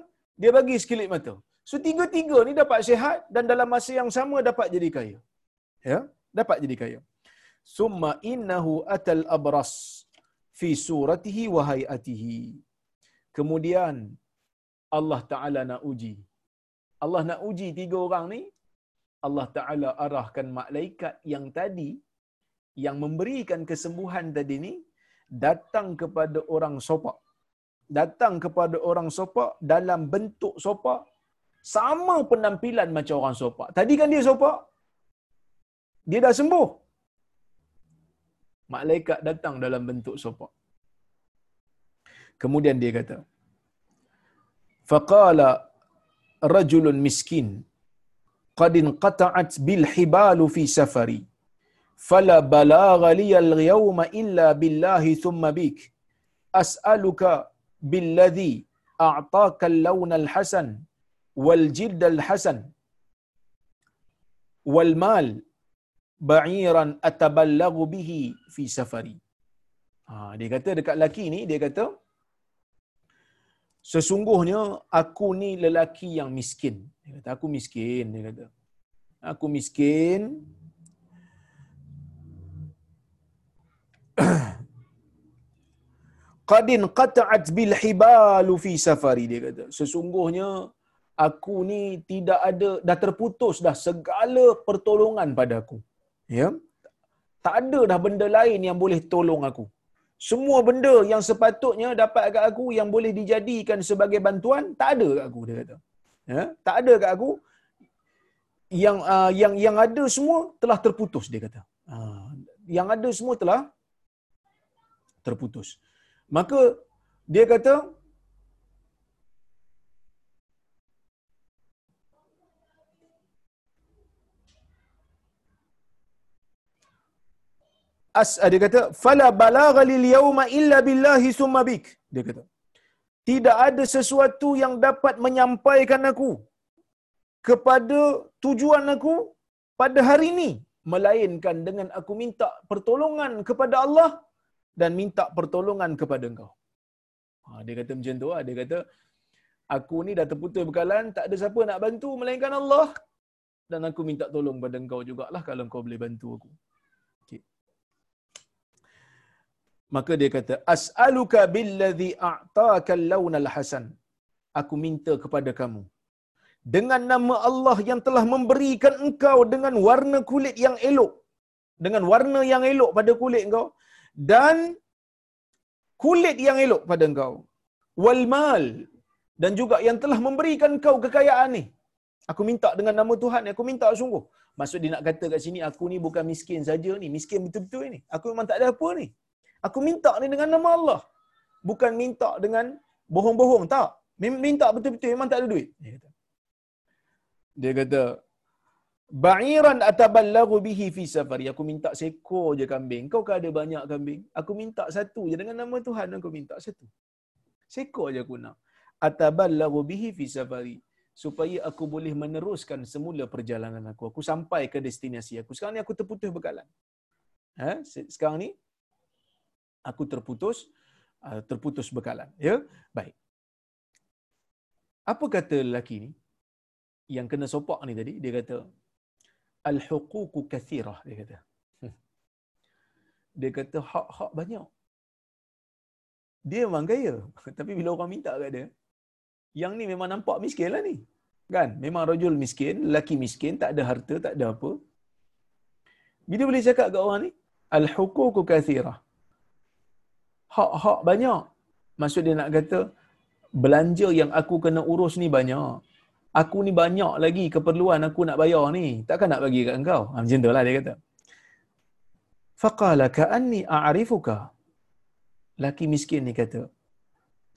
dia bagi sekelip mata. So tiga-tiga ni dapat sihat dan dalam masa yang sama dapat jadi kaya. Ya, dapat jadi kaya. Summa innahu atal abras fi suratihi wa hayatihi. Kemudian Allah Taala nak uji. Allah nak uji tiga orang ni. Allah Taala arahkan malaikat yang tadi yang memberikan kesembuhan tadi ni datang kepada orang sopak. Datang kepada orang sopak dalam bentuk sopak sama penampilan macam orang sopak. Tadi kan dia sopak. Dia dah sembuh malaikat datang dalam bentuk sopak. Kemudian dia kata, faqala rajulun miskin qad inqata'at bil hibalu fi safari fala balagha li al yawma illa billahi thumma bik as'aluka billadhi a'taka al-lawn al-hasan wal jild al-hasan wal mal ba'iran ataballagu bihi fi safari. Ha, dia kata dekat lelaki ni, dia kata, sesungguhnya aku ni lelaki yang miskin. Dia kata, aku miskin. Dia kata, aku miskin. Qadin qata'at bil hibalu fi safari. Dia kata, sesungguhnya aku ni tidak ada, dah terputus dah segala pertolongan pada aku ya? Tak ada dah benda lain yang boleh tolong aku. Semua benda yang sepatutnya dapat kat aku yang boleh dijadikan sebagai bantuan tak ada kat aku dia kata. Ya? Tak ada kat aku. Yang uh, yang yang ada semua telah terputus dia kata. Uh, yang ada semua telah terputus. Maka dia kata as ah, dia kata fala balagha lil yawma illa billahi summa bik dia kata tidak ada sesuatu yang dapat menyampaikan aku kepada tujuan aku pada hari ini melainkan dengan aku minta pertolongan kepada Allah dan minta pertolongan kepada engkau Ha, dia kata macam tu lah. Dia kata, aku ni dah terputus bekalan, tak ada siapa nak bantu melainkan Allah. Dan aku minta tolong pada engkau jugalah kalau engkau boleh bantu aku. Maka dia kata, As'aluka billadhi a'taka lawnal hasan. Aku minta kepada kamu. Dengan nama Allah yang telah memberikan engkau dengan warna kulit yang elok. Dengan warna yang elok pada kulit engkau. Dan kulit yang elok pada engkau. Wal mal. Dan juga yang telah memberikan engkau kekayaan ni. Aku minta dengan nama Tuhan. Aku minta sungguh. Maksud dia nak kata kat sini, aku ni bukan miskin saja ni. Miskin betul-betul ni. Aku memang tak ada apa ni. Aku minta ni dengan nama Allah. Bukan minta dengan bohong-bohong. Tak. Minta betul-betul memang tak ada duit. Dia kata. Dia kata, Ba'iran ataballagu bihi fi safari. Aku minta seekor je kambing. Kau kan ada banyak kambing. Aku minta satu je dengan nama Tuhan. Aku minta satu. Seekor je aku nak. Ataballagu bihi fi safari. Supaya aku boleh meneruskan semula perjalanan aku. Aku sampai ke destinasi aku. Sekarang ni aku terputus bekalan. Ha? Sekarang ni, aku terputus uh, terputus bekalan. Ya, Baik. Apa kata lelaki ni? Yang kena sopak ni tadi, dia kata, al-huququ kathirah dia kata. Dia kata hak-hak banyak. Dia memang kaya. Tapi bila orang minta kat dia, yang ni memang nampak miskin lah ni. Kan? Memang rajul miskin, lelaki miskin, tak ada harta, tak ada apa. Bila boleh cakap kat orang ni, al-huququ kathirah. Hak-hak banyak. Maksud dia nak kata, belanja yang aku kena urus ni banyak aku ni banyak lagi keperluan aku nak bayar ni. Takkan nak bagi kat engkau? Ha, macam tu lah dia kata. Faqala ka'anni a'rifuka. Laki miskin ni kata,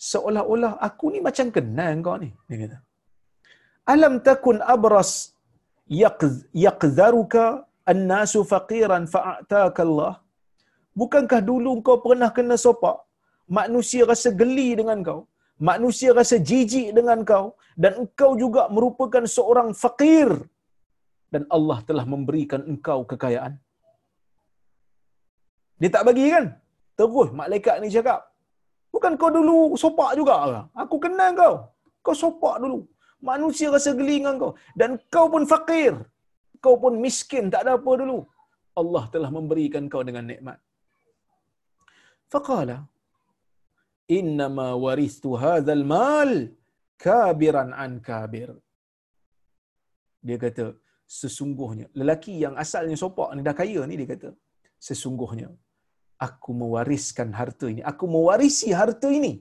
seolah-olah aku ni macam kenal engkau ni. Dia kata, Alam takun abras yaqzaruka an-nasu faqiran fa'ataka Allah. Bukankah dulu kau pernah kena sopak? Manusia rasa geli dengan kau manusia rasa jijik dengan kau dan engkau juga merupakan seorang fakir dan Allah telah memberikan engkau kekayaan. Dia tak bagi kan? Terus malaikat ni cakap, bukan kau dulu sopak juga? Aku kenal kau. Kau sopak dulu. Manusia rasa geli dengan kau. Dan kau pun fakir. Kau pun miskin, tak ada apa dulu. Allah telah memberikan kau dengan nikmat. Faqala, innama waristu hadzal mal kabiran an kabir. Dia kata sesungguhnya lelaki yang asalnya sopak ni dah kaya ni dia kata sesungguhnya aku mewariskan harta ini aku mewarisi harta ini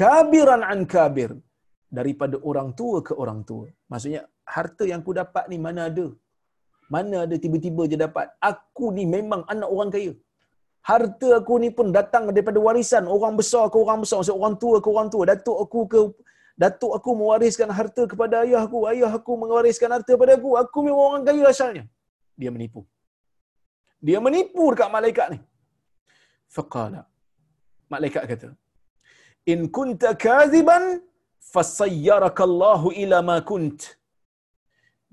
kabiran an kabir daripada orang tua ke orang tua. Maksudnya harta yang aku dapat ni mana ada? Mana ada tiba-tiba je dapat? Aku ni memang anak orang kaya harta aku ni pun datang daripada warisan orang besar ke orang besar, maksud orang tua ke orang tua, datuk aku ke datuk aku mewariskan harta kepada ayah aku, ayah aku mewariskan harta kepada aku, aku memang orang kaya asalnya. Dia menipu. Dia menipu dekat malaikat ni. Faqala. Malaikat kata, "In kunta kadhiban fasayyaraka Allah ila ma kunt."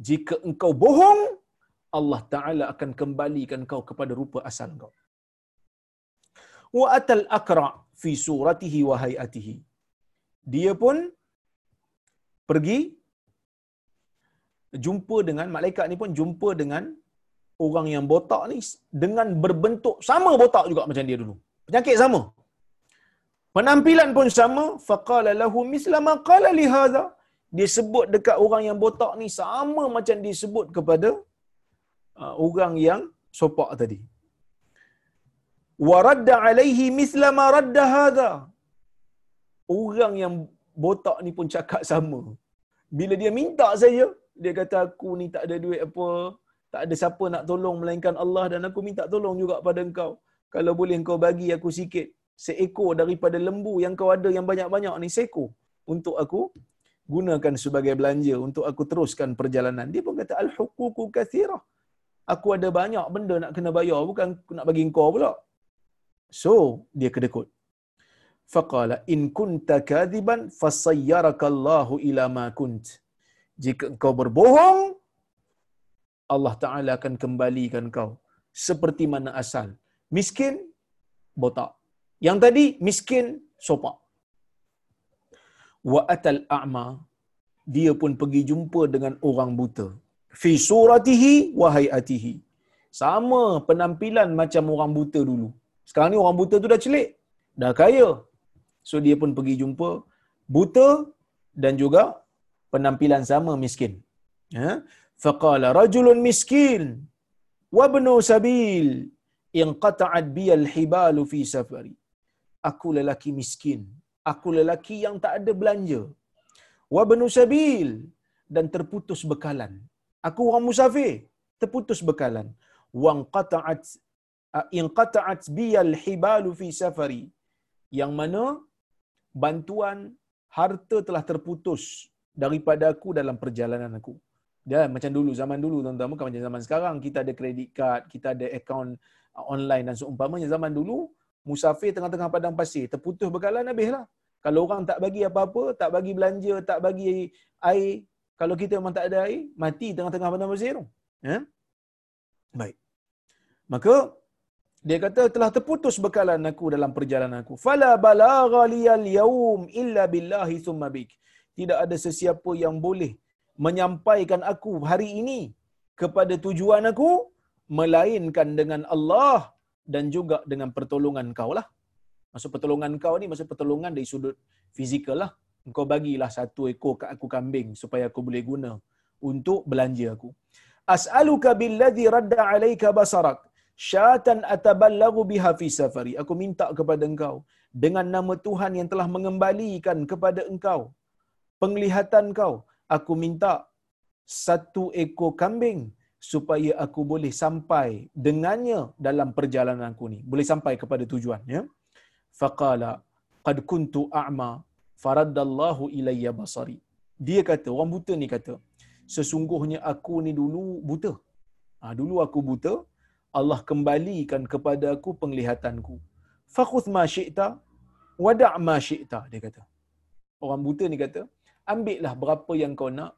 Jika engkau bohong, Allah Taala akan kembalikan kau kepada rupa asal kau wa atal akra fi suratihi wa hayatihi dia pun pergi jumpa dengan malaikat ni pun jumpa dengan orang yang botak ni dengan berbentuk sama botak juga macam dia dulu. Penyakit sama. Penampilan pun sama. Faqala lahu misla ma qala li hadha. Dia sebut dekat orang yang botak ni sama macam disebut kepada uh, orang yang sopak tadi waradda alaihi misla ma radda hadha orang yang botak ni pun cakap sama. Bila dia minta saya dia kata aku ni tak ada duit apa. Tak ada siapa nak tolong melainkan Allah dan aku minta tolong juga pada engkau. Kalau boleh engkau bagi aku sikit seekor daripada lembu yang kau ada yang banyak-banyak ni seekor. Untuk aku gunakan sebagai belanja. Untuk aku teruskan perjalanan. Dia pun kata al huququ kathirah. Aku ada banyak benda nak kena bayar. Bukan nak bagi engkau pula So, dia kedekut. Faqala in kunta kadhiban fasayyaraka ila ma kunt. Jika engkau berbohong, Allah Taala akan kembalikan kau seperti mana asal. Miskin, botak. Yang tadi miskin, sopak. wa atal a'ma dia pun pergi jumpa dengan orang buta fi suratihi wa hayatihi sama penampilan macam orang buta dulu sekarang ni orang buta tu dah celik dah kaya. So dia pun pergi jumpa buta dan juga penampilan sama miskin. Ya faqala rajulun miskin wa ibnu sabil in qata'at bi al-hibalu fi safari. Aku lelaki miskin aku lelaki yang tak ada belanja. Wa ibnu sabil dan terputus bekalan. Aku orang musafir terputus bekalan. Wa qata'at in qata'at bi al-hibalu fi safari yang mana bantuan harta telah terputus daripada aku dalam perjalanan aku. Dia macam dulu zaman dulu tuan-tuan bukan macam zaman sekarang kita ada credit card, kita ada akaun uh, online dan seumpamanya zaman dulu musafir tengah-tengah padang pasir terputus bekalan habislah. Kalau orang tak bagi apa-apa, tak bagi belanja, tak bagi air, kalau kita memang tak ada air, mati tengah-tengah padang pasir. Ya? Baik. Maka dia kata telah terputus bekalan aku dalam perjalanan aku. Fala balagha liyal yaum illa billahi thumma bik. Tidak ada sesiapa yang boleh menyampaikan aku hari ini kepada tujuan aku melainkan dengan Allah dan juga dengan pertolongan kau lah. Maksud pertolongan kau ni maksud pertolongan dari sudut fizikal lah. Kau bagilah satu ekor kat aku kambing supaya aku boleh guna untuk belanja aku. As'aluka billadhi radda alaika basarak syatan ataballagu biha fi safari. Aku minta kepada engkau dengan nama Tuhan yang telah mengembalikan kepada engkau penglihatan kau. Aku minta satu ekor kambing supaya aku boleh sampai dengannya dalam perjalanan aku ni. Boleh sampai kepada tujuan. Ya? Faqala qad kuntu a'ma faraddallahu ilayya basari. Dia kata, orang buta ni kata, sesungguhnya aku ni dulu buta. Ha, dulu aku buta, Allah kembalikan kepada aku penglihatanku. Fakhuth ma syi'ta, wada' ma syi'ta, dia kata. Orang buta ni kata, ambillah berapa yang kau nak,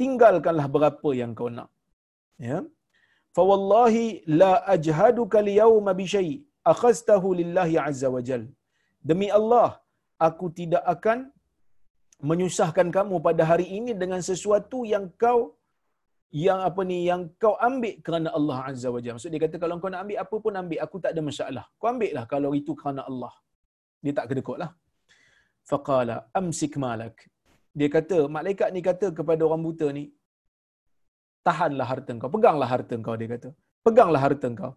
tinggalkanlah berapa yang kau nak. Ya. Fa wallahi la ajhaduka liyawma bi syai' akhadtahu lillahi azza wa jal. Demi Allah, aku tidak akan menyusahkan kamu pada hari ini dengan sesuatu yang kau yang apa ni yang kau ambil kerana Allah azza wa jalla. Maksud dia kata kalau kau nak ambil apa pun ambil, aku tak ada masalah. Kau ambillah kalau itu kerana Allah. Dia tak kedekutlah. Faqala amsik malak dia kata malaikat ni kata kepada orang buta ni tahanlah harta kau peganglah harta kau dia kata peganglah harta kau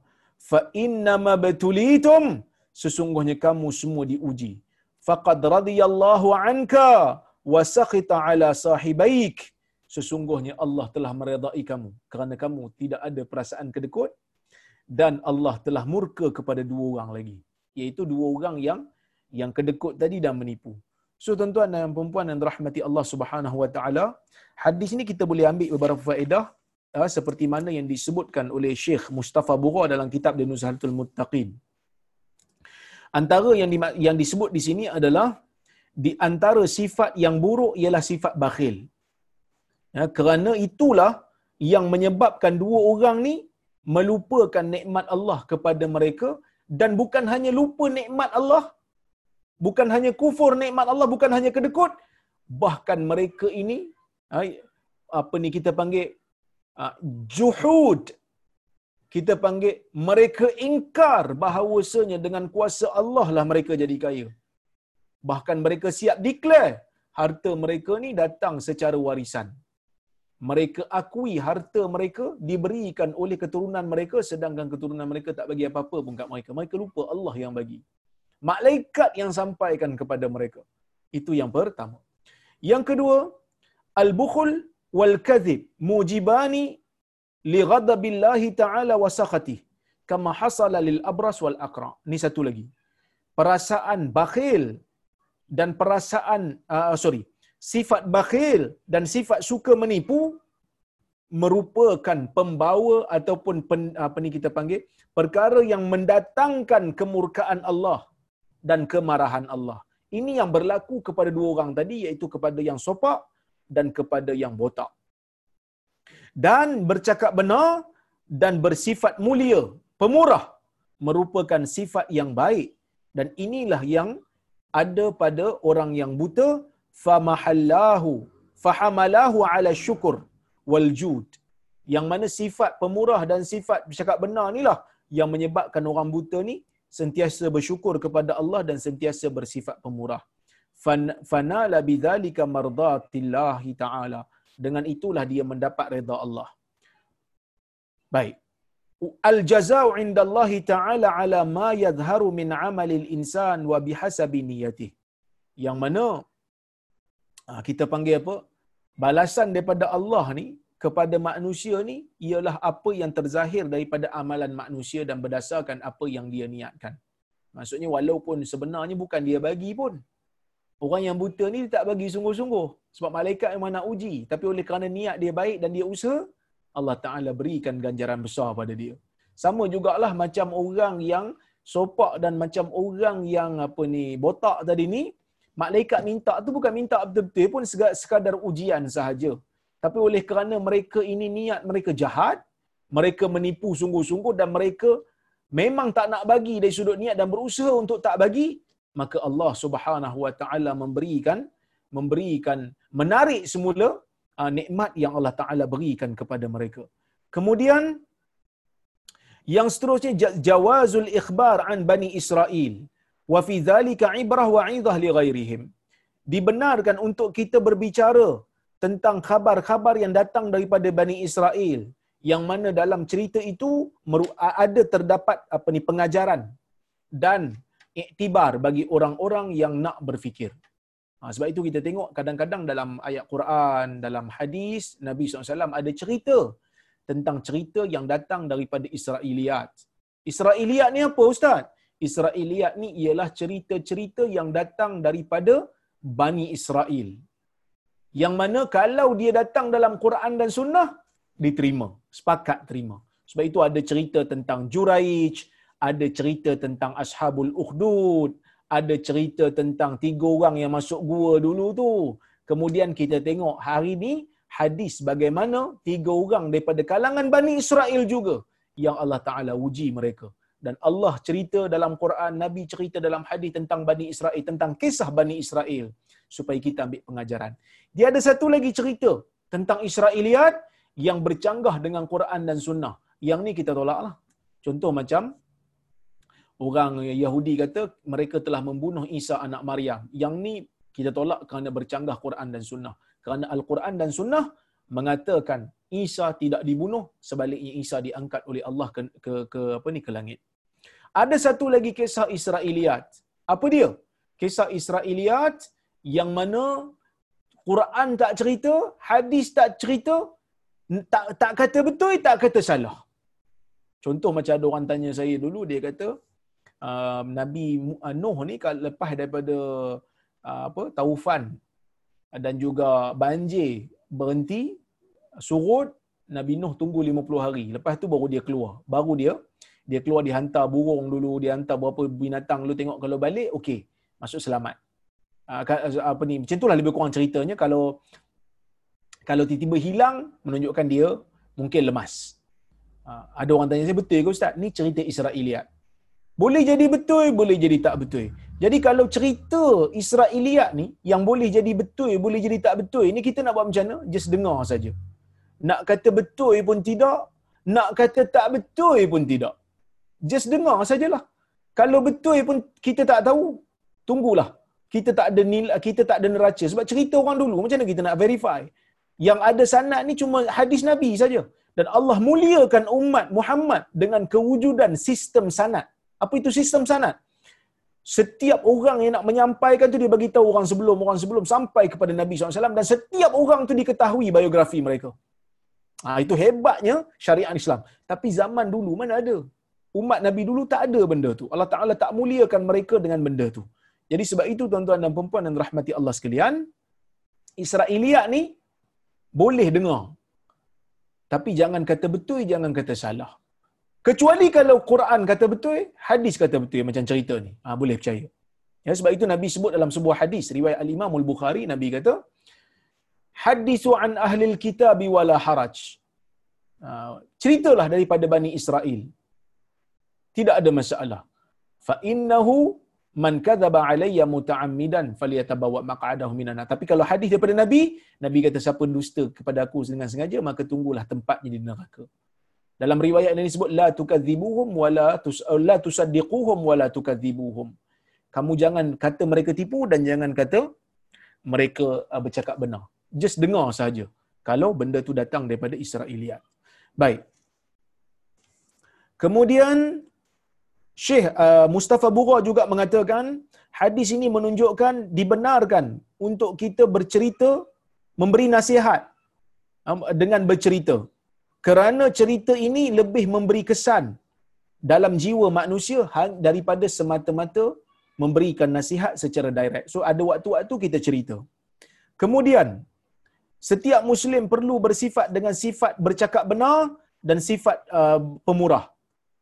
fa inna ma batulitum sesungguhnya kamu semua diuji faqad radiyallahu anka wa sakhita ala sahibaik sesungguhnya Allah telah meredai kamu kerana kamu tidak ada perasaan kedekut dan Allah telah murka kepada dua orang lagi iaitu dua orang yang yang kedekut tadi dan menipu So tuan-tuan dan puan-puan yang dirahmati Allah Subhanahu wa taala, hadis ini kita boleh ambil beberapa faedah uh, seperti mana yang disebutkan oleh Syekh Mustafa Bura dalam kitab The Nuzhatul Muttaqin. Antara yang di, yang disebut di sini adalah di antara sifat yang buruk ialah sifat bakhil. Ya, kerana itulah yang menyebabkan dua orang ni melupakan nikmat Allah kepada mereka dan bukan hanya lupa nikmat Allah bukan hanya kufur nikmat Allah, bukan hanya kedekut, bahkan mereka ini apa ni kita panggil juhud. Kita panggil mereka ingkar bahawasanya dengan kuasa Allah lah mereka jadi kaya. Bahkan mereka siap declare harta mereka ni datang secara warisan. Mereka akui harta mereka diberikan oleh keturunan mereka sedangkan keturunan mereka tak bagi apa-apa pun kat mereka. Mereka lupa Allah yang bagi malaikat yang sampaikan kepada mereka. Itu yang pertama. Yang kedua, al-bukhul wal kadhib mujibani li ghadabillahi ta'ala wa sakhati kama hasala lil abras wal aqra. Ini satu lagi. Perasaan bakhil dan perasaan uh, sorry, sifat bakhil dan sifat suka menipu merupakan pembawa ataupun pen, apa ni kita panggil perkara yang mendatangkan kemurkaan Allah dan kemarahan Allah. Ini yang berlaku kepada dua orang tadi iaitu kepada yang sopak dan kepada yang botak. Dan bercakap benar dan bersifat mulia, pemurah merupakan sifat yang baik dan inilah yang ada pada orang yang buta famahallahu fahamalahu ala syukur wal jud yang mana sifat pemurah dan sifat bercakap benar ni lah yang menyebabkan orang buta ni sentiasa bersyukur kepada Allah dan sentiasa bersifat pemurah. Fanala bidzalika mardatillahi taala. Dengan itulah dia mendapat redha Allah. Baik. Al jazaa'u 'inda Allah taala ala ma yadhharu min 'amalil insan wa bihasabi niyyatih. Yang mana kita panggil apa? Balasan daripada Allah ni kepada manusia ni ialah apa yang terzahir daripada amalan manusia dan berdasarkan apa yang dia niatkan. Maksudnya walaupun sebenarnya bukan dia bagi pun. Orang yang buta ni tak bagi sungguh-sungguh. Sebab malaikat memang nak uji. Tapi oleh kerana niat dia baik dan dia usaha, Allah Ta'ala berikan ganjaran besar pada dia. Sama jugalah macam orang yang sopak dan macam orang yang apa ni botak tadi ni, malaikat minta tu bukan minta betul-betul pun sekadar ujian sahaja. Tapi oleh kerana mereka ini niat mereka jahat, mereka menipu sungguh-sungguh dan mereka memang tak nak bagi dari sudut niat dan berusaha untuk tak bagi, maka Allah Subhanahu Wa Taala memberikan memberikan menarik semula uh, nikmat yang Allah Taala berikan kepada mereka. Kemudian yang seterusnya jawazul ikhbar an bani Israel wa fi dhalika ibrah wa idah li ghairihim. Dibenarkan untuk kita berbicara tentang khabar-khabar yang datang daripada Bani Israel yang mana dalam cerita itu ada terdapat apa ni pengajaran dan iktibar bagi orang-orang yang nak berfikir. Ha, sebab itu kita tengok kadang-kadang dalam ayat Quran, dalam hadis Nabi SAW ada cerita tentang cerita yang datang daripada Israeliat. Israeliat ni apa Ustaz? Israeliat ni ialah cerita-cerita yang datang daripada Bani Israel yang mana kalau dia datang dalam Quran dan Sunnah diterima, sepakat terima. Sebab itu ada cerita tentang Juraij, ada cerita tentang Ashabul Ukhdud, ada cerita tentang tiga orang yang masuk gua dulu tu. Kemudian kita tengok hari ini hadis bagaimana tiga orang daripada kalangan Bani Israel juga yang Allah Ta'ala uji mereka. Dan Allah cerita dalam Quran, Nabi cerita dalam hadis tentang Bani Israel, tentang kisah Bani Israel supaya kita ambil pengajaran. Dia ada satu lagi cerita tentang Israeliat yang bercanggah dengan Quran dan Sunnah. Yang ni kita tolaklah. Contoh macam orang Yahudi kata mereka telah membunuh Isa anak Maryam. Yang ni kita tolak kerana bercanggah Quran dan Sunnah. Kerana Al-Quran dan Sunnah mengatakan Isa tidak dibunuh, sebaliknya Isa diangkat oleh Allah ke, ke, ke apa ni ke langit. Ada satu lagi kisah Israeliat. Apa dia? Kisah Israeliat yang mana Quran tak cerita, hadis tak cerita, tak tak kata betul, tak kata salah. Contoh macam ada orang tanya saya dulu, dia kata uh, Nabi uh, Nuh ni lepas daripada uh, apa taufan dan juga banjir berhenti, surut, Nabi Nuh tunggu 50 hari. Lepas tu baru dia keluar. Baru dia dia keluar dihantar burung dulu, dia hantar berapa binatang dulu tengok kalau balik, okey, masuk selamat. Ah, apa ni macam itulah lebih kurang ceritanya kalau kalau tiba-tiba hilang menunjukkan dia mungkin lemas. Uh, ada orang tanya saya betul ke ustaz? Ni cerita Israeliat. Boleh jadi betul, boleh jadi tak betul. Jadi kalau cerita Israeliat ni yang boleh jadi betul, boleh jadi tak betul, ini kita nak buat macam mana? Just dengar saja. Nak kata betul pun tidak, nak kata tak betul pun tidak. Just dengar sajalah. Kalau betul pun kita tak tahu, tunggulah kita tak ada nilai, kita tak ada neraca sebab cerita orang dulu macam mana kita nak verify yang ada sanad ni cuma hadis nabi saja dan Allah muliakan umat Muhammad dengan kewujudan sistem sanad apa itu sistem sanad setiap orang yang nak menyampaikan tu dia bagi tahu orang sebelum orang sebelum sampai kepada Nabi SAW dan setiap orang tu diketahui biografi mereka. Ha, itu hebatnya syariat Islam. Tapi zaman dulu mana ada? Umat Nabi dulu tak ada benda tu. Allah Ta'ala tak muliakan mereka dengan benda tu. Jadi sebab itu tuan-tuan dan puan-puan dan rahmati Allah sekalian, Israeliat ni boleh dengar. Tapi jangan kata betul, jangan kata salah. Kecuali kalau Quran kata betul, hadis kata betul macam cerita ni. Ha, boleh percaya. Ya, sebab itu Nabi sebut dalam sebuah hadis, riwayat Al-Imam Al-Bukhari, Nabi kata, Hadisu an ahlil kitabi wala haraj. Ha, ceritalah daripada Bani Israel. Tidak ada masalah. Fa innahu man kadzaba alayya muta'ammidan falyatabawa maq'adahu minan Tapi kalau hadis daripada Nabi, Nabi kata siapa dusta kepada aku dengan sengaja maka tunggulah tempatnya di neraka. Dalam riwayat ini disebut la tukadzibuhum wala tus la tusaddiquhum wala tukadzibuhum. Kamu jangan kata mereka tipu dan jangan kata mereka uh, bercakap benar. Just dengar saja. Kalau benda tu datang daripada Israeliat. Baik. Kemudian Syekh uh, Mustafa Bura juga mengatakan hadis ini menunjukkan dibenarkan untuk kita bercerita memberi nasihat um, dengan bercerita kerana cerita ini lebih memberi kesan dalam jiwa manusia daripada semata-mata memberikan nasihat secara direct. So ada waktu-waktu kita cerita. Kemudian setiap muslim perlu bersifat dengan sifat bercakap benar dan sifat uh, pemurah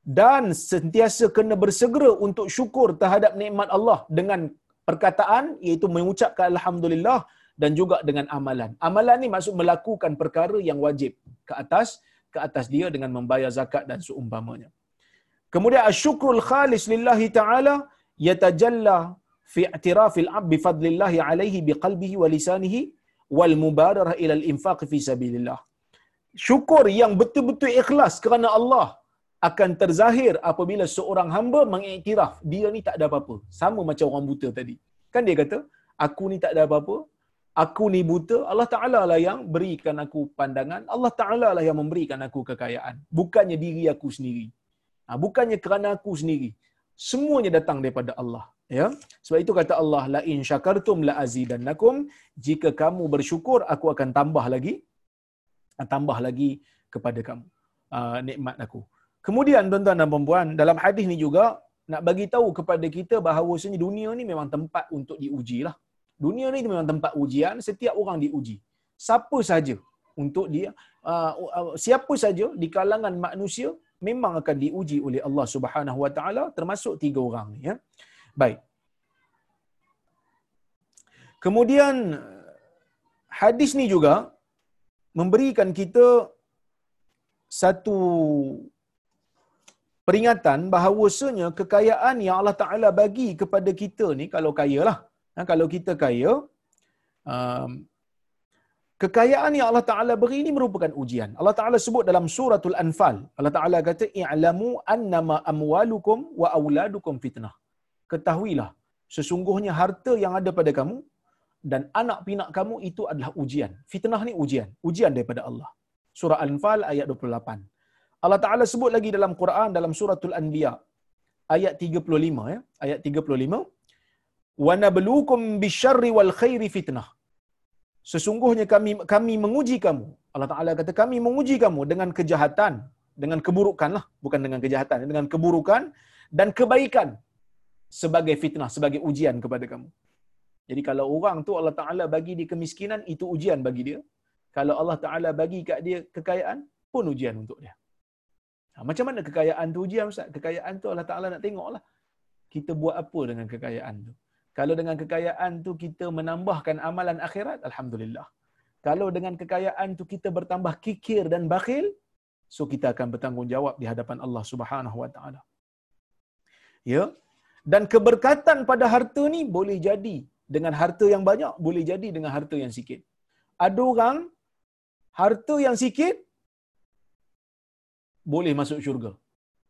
dan sentiasa kena bersegera untuk syukur terhadap nikmat Allah dengan perkataan iaitu mengucapkan alhamdulillah dan juga dengan amalan. Amalan ni maksud melakukan perkara yang wajib ke atas ke atas dia dengan membayar zakat dan seumpamanya. Kemudian asyukrul khalis lillahi taala yatajalla fi i'tirafil abd bi fadlillahi alaihi bi qalbihi wa lisanihi wal mubadarah ila al infaq fi sabilillah. Syukur yang betul-betul ikhlas kerana Allah akan terzahir apabila seorang hamba mengiktiraf dia ni tak ada apa-apa. Sama macam orang buta tadi. Kan dia kata, aku ni tak ada apa-apa, aku ni buta, Allah Ta'ala lah yang berikan aku pandangan, Allah Ta'ala lah yang memberikan aku kekayaan. Bukannya diri aku sendiri. Ha, bukannya kerana aku sendiri. Semuanya datang daripada Allah. Ya, sebab itu kata Allah la in syakartum la azidannakum jika kamu bersyukur aku akan tambah lagi tambah lagi kepada kamu uh, nikmat aku Kemudian tuan-tuan dan puan dalam hadis ni juga nak bagi tahu kepada kita bahawa sebenarnya dunia ni memang tempat untuk diuji lah. Dunia ni memang tempat ujian, setiap orang diuji. Siapa saja untuk dia, uh, uh, siapa saja di kalangan manusia memang akan diuji oleh Allah Subhanahu Wa Taala termasuk tiga orang ni ya. Baik. Kemudian hadis ni juga memberikan kita satu peringatan bahawasanya kekayaan yang Allah Taala bagi kepada kita ni kalau kaya lah. Ha, kalau kita kaya um, kekayaan yang Allah Taala beri ini merupakan ujian. Allah Taala sebut dalam suratul anfal Allah Taala kata i'lamu annama amwalukum wa auladukum fitnah. Ketahuilah sesungguhnya harta yang ada pada kamu dan anak pinak kamu itu adalah ujian. Fitnah ni ujian. Ujian daripada Allah. Surah anfal ayat 28 Allah Taala sebut lagi dalam Quran dalam suratul Anbiya ayat 35 ya. Ayat 35 wa nabluukum bisyarri wal khairi fitnah. Sesungguhnya kami kami menguji kamu. Allah Taala kata kami menguji kamu dengan kejahatan dengan keburukan lah bukan dengan kejahatan dengan keburukan dan kebaikan sebagai fitnah sebagai ujian kepada kamu. Jadi kalau orang tu Allah Taala bagi dia kemiskinan itu ujian bagi dia. Kalau Allah Taala bagi kat dia kekayaan pun ujian untuk dia Ha, macam mana kekayaan tu ujian Ustaz? Kekayaan tu Allah Ta'ala nak tengoklah. Kita buat apa dengan kekayaan tu? Kalau dengan kekayaan tu kita menambahkan amalan akhirat, Alhamdulillah. Kalau dengan kekayaan tu kita bertambah kikir dan bakhil, so kita akan bertanggungjawab di hadapan Allah Subhanahu Wa Ta'ala. Ya. Dan keberkatan pada harta ni boleh jadi dengan harta yang banyak, boleh jadi dengan harta yang sikit. Ada orang harta yang sikit boleh masuk syurga.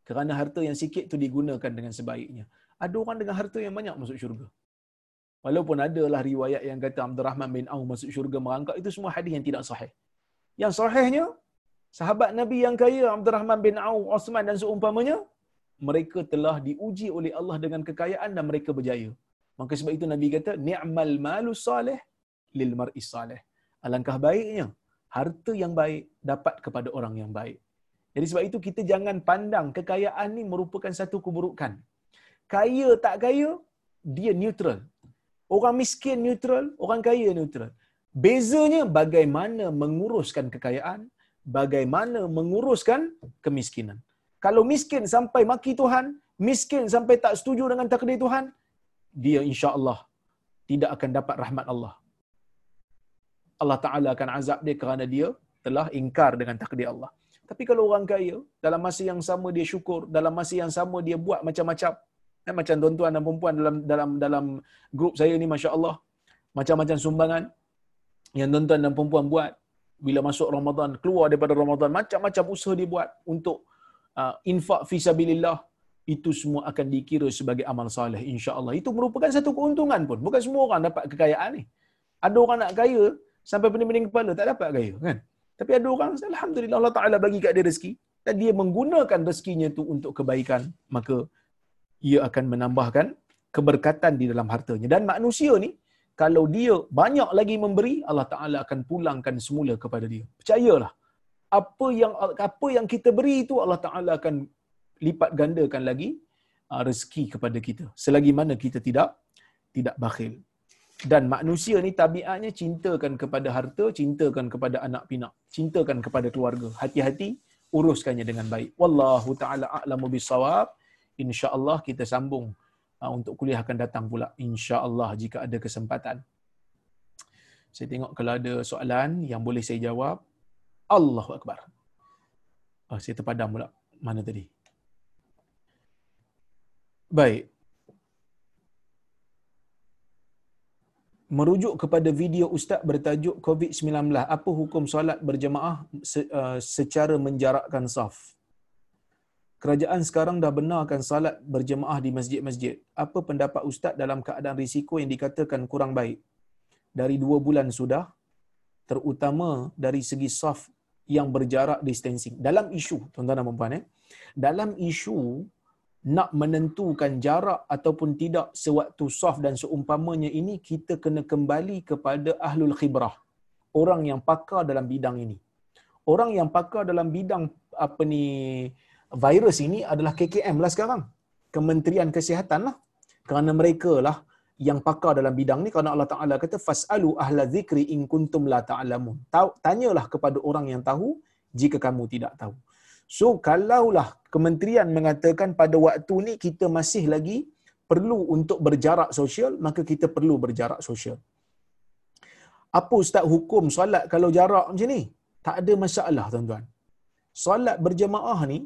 Kerana harta yang sikit tu digunakan dengan sebaiknya. Ada orang dengan harta yang banyak masuk syurga. Walaupun adalah riwayat yang kata Abdul Rahman bin Auf masuk syurga merangkak, itu semua hadis yang tidak sahih. Yang sahihnya, sahabat Nabi yang kaya Abdul Rahman bin Auf, Osman dan seumpamanya, mereka telah diuji oleh Allah dengan kekayaan dan mereka berjaya. Maka sebab itu Nabi kata, ni'mal malu salih lil mar'is salih. Alangkah baiknya, harta yang baik dapat kepada orang yang baik. Jadi sebab itu kita jangan pandang kekayaan ni merupakan satu keburukan. Kaya tak kaya, dia neutral. Orang miskin neutral, orang kaya neutral. Bezanya bagaimana menguruskan kekayaan, bagaimana menguruskan kemiskinan. Kalau miskin sampai maki Tuhan, miskin sampai tak setuju dengan takdir Tuhan, dia insya Allah tidak akan dapat rahmat Allah. Allah Ta'ala akan azab dia kerana dia telah ingkar dengan takdir Allah. Tapi kalau orang kaya, dalam masa yang sama dia syukur, dalam masa yang sama dia buat macam-macam, Eh, macam tuan-tuan dan perempuan dalam dalam dalam grup saya ni masya-Allah macam-macam sumbangan yang tuan-tuan dan perempuan buat bila masuk Ramadan, keluar daripada Ramadan, macam-macam usaha dia buat untuk uh, infak fi sabilillah itu semua akan dikira sebagai amal soleh insya-Allah. Itu merupakan satu keuntungan pun. Bukan semua orang dapat kekayaan ni. Ada orang nak kaya sampai pening-pening kepala tak dapat kaya kan. Tapi ada orang alhamdulillah Allah Taala bagi kat dia rezeki dan dia menggunakan rezekinya tu untuk kebaikan, maka ia akan menambahkan keberkatan di dalam hartanya. Dan manusia ni kalau dia banyak lagi memberi, Allah Taala akan pulangkan semula kepada dia. Percayalah. Apa yang apa yang kita beri itu Allah Taala akan lipat gandakan lagi uh, rezeki kepada kita. Selagi mana kita tidak tidak bakhil. Dan manusia ni tabiatnya cintakan kepada harta, cintakan kepada anak pinak, cintakan kepada keluarga. Hati-hati uruskannya dengan baik. Wallahu taala a'lamu bisawab. Insya-Allah kita sambung uh, untuk kuliah akan datang pula insya-Allah jika ada kesempatan. Saya tengok kalau ada soalan yang boleh saya jawab. Allahu akbar. Oh, saya terpadam pula. Mana tadi? Baik. Merujuk kepada video ustaz bertajuk COVID-19, apa hukum solat berjemaah uh, secara menjarakkan saf? Kerajaan sekarang dah benarkan salat berjemaah di masjid-masjid. Apa pendapat ustaz dalam keadaan risiko yang dikatakan kurang baik? Dari dua bulan sudah, terutama dari segi saf yang berjarak distancing. Dalam isu, tuan-tuan dan puan eh, dalam isu nak menentukan jarak ataupun tidak sewaktu saf dan seumpamanya ini kita kena kembali kepada ahlul khibrah. Orang yang pakar dalam bidang ini. Orang yang pakar dalam bidang apa ni virus ini adalah KKM lah sekarang. Kementerian Kesihatan lah. Kerana mereka lah yang pakar dalam bidang ni kerana Allah Taala kata fasalu ahla zikri in kuntum la ta'lamun. Tanyalah kepada orang yang tahu jika kamu tidak tahu So kalaulah kementerian mengatakan pada waktu ni kita masih lagi perlu untuk berjarak sosial, maka kita perlu berjarak sosial. Apa ustaz hukum solat kalau jarak macam ni? Tak ada masalah tuan-tuan. Solat berjemaah ni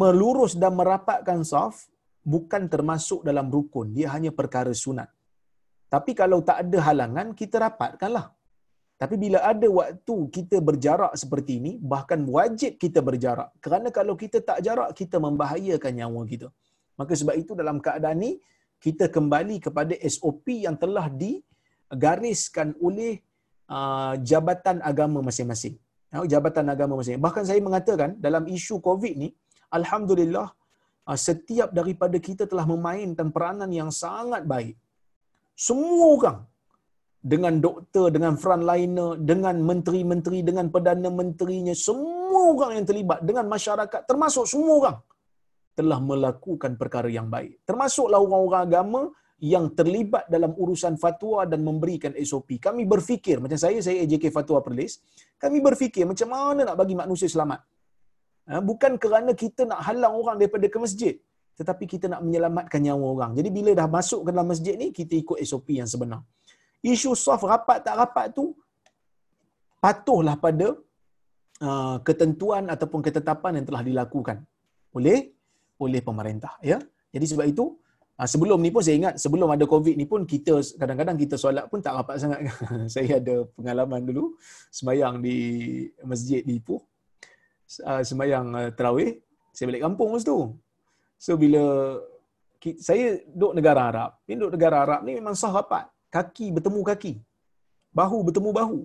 melurus dan merapatkan saf bukan termasuk dalam rukun. Dia hanya perkara sunat. Tapi kalau tak ada halangan, kita rapatkanlah. Tapi bila ada waktu kita berjarak seperti ini, bahkan wajib kita berjarak. Kerana kalau kita tak jarak, kita membahayakan nyawa kita. Maka sebab itu dalam keadaan ini, kita kembali kepada SOP yang telah digariskan oleh uh, jabatan agama masing-masing. Jabatan agama masing-masing. Bahkan saya mengatakan dalam isu COVID ni, Alhamdulillah, uh, setiap daripada kita telah memainkan peranan yang sangat baik. Semua orang dengan doktor, dengan frontliner, dengan menteri-menteri, dengan perdana menterinya, semua orang yang terlibat dengan masyarakat, termasuk semua orang telah melakukan perkara yang baik. Termasuklah orang-orang agama yang terlibat dalam urusan fatwa dan memberikan SOP. Kami berfikir, macam saya, saya AJK Fatwa Perlis, kami berfikir macam mana nak bagi manusia selamat. Ha, bukan kerana kita nak halang orang daripada ke masjid, tetapi kita nak menyelamatkan nyawa orang. Jadi bila dah masuk ke dalam masjid ni, kita ikut SOP yang sebenar isu soft rapat tak rapat tu patuhlah pada uh, ketentuan ataupun ketetapan yang telah dilakukan oleh oleh pemerintah ya. Jadi sebab itu uh, sebelum ni pun saya ingat sebelum ada covid ni pun kita kadang-kadang kita solat pun tak rapat sangat. Saya ada pengalaman dulu sembahyang di masjid di Ipoh. Uh, sembahyang uh, tarawih saya balik kampung masa tu. So bila saya duduk negara Arab. Ni duduk negara Arab ni memang sah rapat kaki bertemu kaki. Bahu bertemu bahu.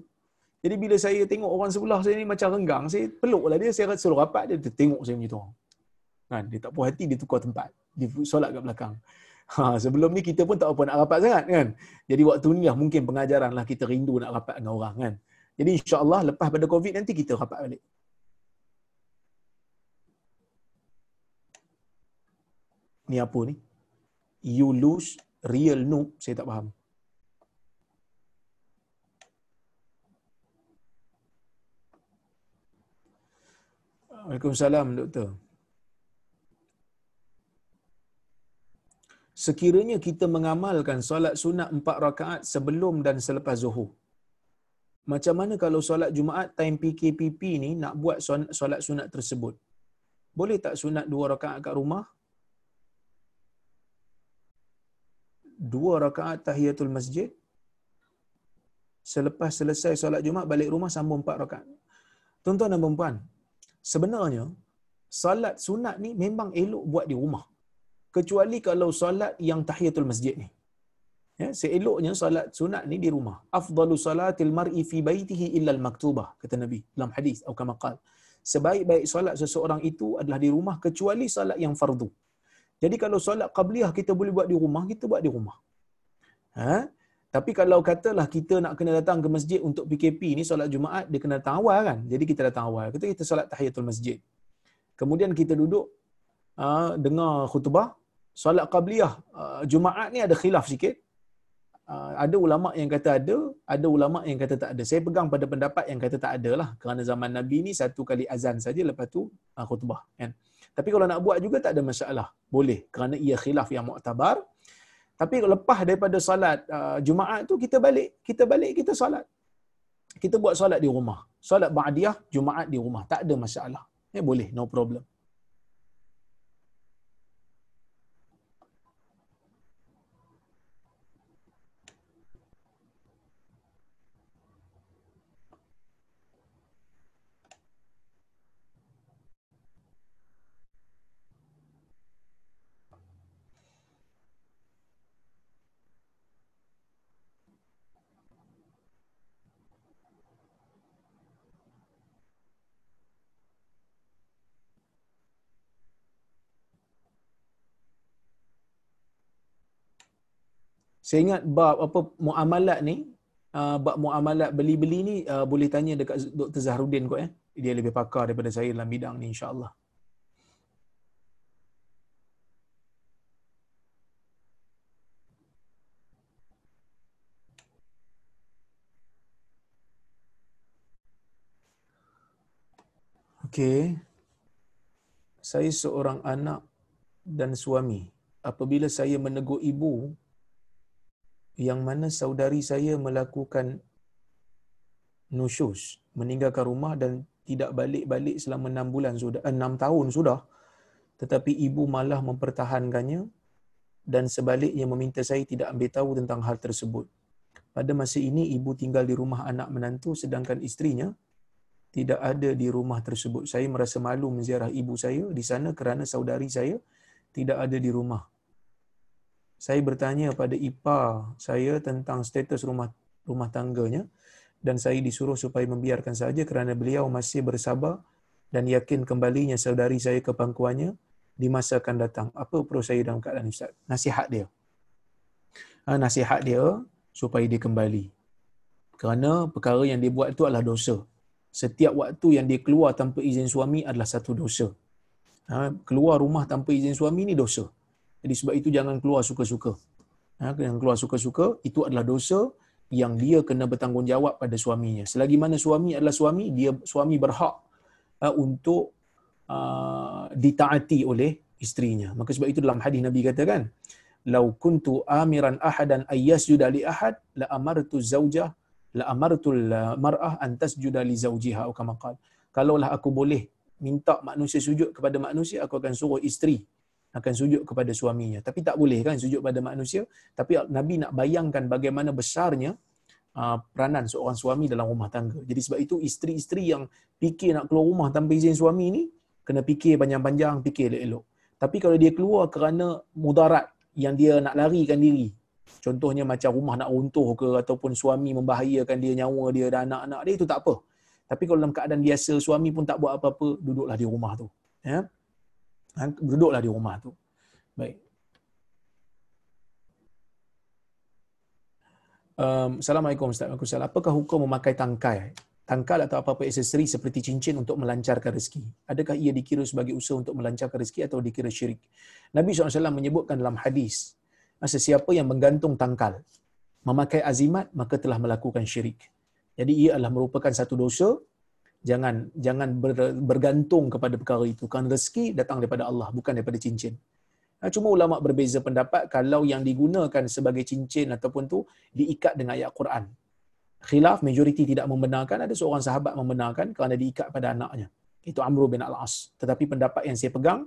Jadi bila saya tengok orang sebelah saya ni macam renggang, saya peluklah dia, saya suruh rapat dia, tengok saya macam tu. Kan, dia tak puas hati, dia tukar tempat. Dia solat kat belakang. Ha, sebelum ni kita pun tak apa nak rapat sangat kan. Jadi waktu ni lah mungkin pengajaran lah kita rindu nak rapat dengan orang kan. Jadi insyaAllah lepas pada COVID nanti kita rapat balik. Ni apa ni? You lose real noob. Saya tak faham. Waalaikumsalam doktor. Sekiranya kita mengamalkan solat sunat empat rakaat sebelum dan selepas zuhur. Macam mana kalau solat Jumaat time PKPP ni nak buat solat sunat tersebut? Boleh tak sunat dua rakaat kat rumah? dua rakaat tahiyatul masjid selepas selesai solat Jumaat balik rumah sambung empat rakaat. Tuan-tuan dan puan sebenarnya solat sunat ni memang elok buat di rumah. Kecuali kalau solat yang tahiyatul masjid ni. Ya, seeloknya solat sunat ni di rumah. Afdalu salatil mar'i fi baitihi illa al-maktubah kata Nabi dalam hadis atau kama qala. Sebaik-baik solat seseorang itu adalah di rumah kecuali solat yang fardu. Jadi kalau solat qabliyah kita boleh buat di rumah, kita buat di rumah. Ha? Tapi kalau katalah kita nak kena datang ke masjid untuk PKP ni solat Jumaat dia kena datang awal kan. Jadi kita datang awal. Kita kita solat tahiyatul masjid. Kemudian kita duduk uh, dengar khutbah solat qabliyah uh, Jumaat ni ada khilaf sikit. Uh, ada ulama yang kata ada, ada ulama yang kata tak ada. Saya pegang pada pendapat yang kata tak ada lah. Kerana zaman Nabi ni satu kali azan saja lepas tu uh, khutbah. Kan? Tapi kalau nak buat juga tak ada masalah. Boleh. Kerana ia khilaf yang mu'tabar. Tapi lepas daripada salat uh, Jumaat tu kita balik, kita balik kita salat. Kita buat salat di rumah. Salat ba'diyah Jumaat di rumah. Tak ada masalah. Eh boleh, no problem. Saya ingat bab apa muamalat ni, uh, bab muamalat beli-beli ni uh, boleh tanya dekat Dr. Zahrudin kot ya. Dia lebih pakar daripada saya dalam bidang ni insya-Allah. Okey. Saya seorang anak dan suami. Apabila saya menegur ibu yang mana saudari saya melakukan nusyus, meninggalkan rumah dan tidak balik-balik selama enam bulan sudah, eh, enam tahun sudah. Tetapi ibu malah mempertahankannya dan sebaliknya meminta saya tidak ambil tahu tentang hal tersebut. Pada masa ini ibu tinggal di rumah anak menantu sedangkan istrinya tidak ada di rumah tersebut. Saya merasa malu menziarah ibu saya di sana kerana saudari saya tidak ada di rumah saya bertanya pada ipar saya tentang status rumah rumah tangganya dan saya disuruh supaya membiarkan saja kerana beliau masih bersabar dan yakin kembalinya saudari saya ke pangkuannya di masa akan datang. Apa perlu saya dalam keadaan Ustaz? Nasihat dia. Ha, nasihat dia supaya dia kembali. Kerana perkara yang dia buat itu adalah dosa. Setiap waktu yang dia keluar tanpa izin suami adalah satu dosa. Ha, keluar rumah tanpa izin suami ni dosa. Jadi sebab itu jangan keluar suka-suka. Ha, jangan keluar suka-suka, itu adalah dosa yang dia kena bertanggungjawab pada suaminya. Selagi mana suami adalah suami, dia suami berhak uh, untuk uh, ditaati oleh isterinya. Maka sebab itu dalam hadis Nabi katakan, "Lau kuntu amiran ahadan ayyasjuda li ahad la amartu zaujah la amartu mar'ah an tasjuda li zawjiha atau kama qala." Kalaulah aku boleh minta manusia sujud kepada manusia, aku akan suruh isteri akan sujud kepada suaminya. Tapi tak boleh kan sujud pada manusia. Tapi Nabi nak bayangkan bagaimana besarnya uh, peranan seorang suami dalam rumah tangga. Jadi sebab itu isteri-isteri yang fikir nak keluar rumah tanpa izin suami ni, kena fikir panjang-panjang, fikir elok-elok. Tapi kalau dia keluar kerana mudarat yang dia nak larikan diri, contohnya macam rumah nak runtuh ke ataupun suami membahayakan dia nyawa dia dan anak-anak dia, itu tak apa. Tapi kalau dalam keadaan biasa, suami pun tak buat apa-apa, duduklah di rumah tu. Ya? Duduklah di rumah tu. Baik. Um, Assalamualaikum Ustaz. Waalaikumsalam. Apakah hukum memakai tangkai? Tangkal atau apa-apa aksesori seperti cincin untuk melancarkan rezeki. Adakah ia dikira sebagai usaha untuk melancarkan rezeki atau dikira syirik? Nabi SAW menyebutkan dalam hadis, sesiapa yang menggantung tangkal, memakai azimat, maka telah melakukan syirik. Jadi ia adalah merupakan satu dosa jangan jangan ber, bergantung kepada perkara itu kan rezeki datang daripada Allah bukan daripada cincin cuma ulama berbeza pendapat kalau yang digunakan sebagai cincin ataupun tu diikat dengan ayat Quran khilaf majoriti tidak membenarkan ada seorang sahabat membenarkan kerana diikat pada anaknya itu Amr bin Al-As tetapi pendapat yang saya pegang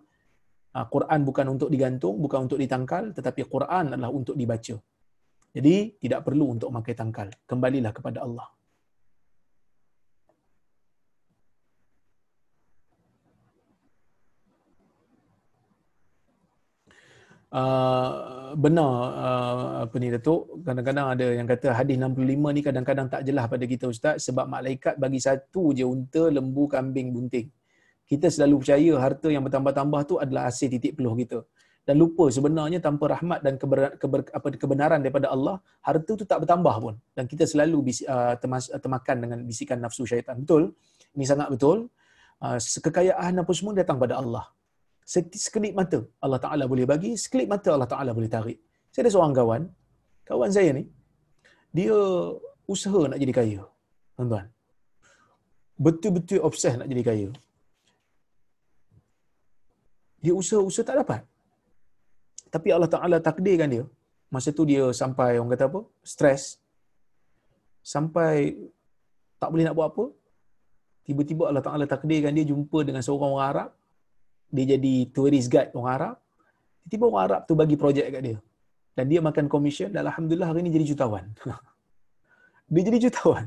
Ah, Quran bukan untuk digantung, bukan untuk ditangkal, tetapi Quran adalah untuk dibaca. Jadi tidak perlu untuk memakai tangkal. Kembalilah kepada Allah. Uh, benar uh, apa ni Datuk? Kadang-kadang ada yang kata hadis 65 ni kadang-kadang tak jelas pada kita ustaz sebab malaikat bagi satu je unta lembu kambing bunting. Kita selalu percaya harta yang bertambah-tambah tu adalah hasil titik peluh kita. Dan lupa sebenarnya tanpa rahmat dan keber, keber, apa, kebenaran daripada Allah harta tu tak bertambah pun. Dan kita selalu bisi, uh, temas, termakan dengan bisikan nafsu syaitan. Betul? Ini sangat betul. Uh, kekayaan apa semua datang pada Allah sekelip mata Allah Taala boleh bagi sekelip mata Allah Taala boleh tarik saya ada seorang kawan kawan saya ni dia usaha nak jadi kaya tuan-tuan betul-betul obses nak jadi kaya dia usaha-usaha tak dapat. Tapi Allah Ta'ala takdirkan dia. Masa tu dia sampai, orang kata apa? Stres. Sampai tak boleh nak buat apa. Tiba-tiba Allah Ta'ala takdirkan dia jumpa dengan seorang orang Arab. Dia jadi tourist guide orang Arab. Tiba-tiba orang Arab tu bagi projek kat dia. Dan dia makan komisen dan Alhamdulillah hari ni jadi jutawan. dia jadi jutawan.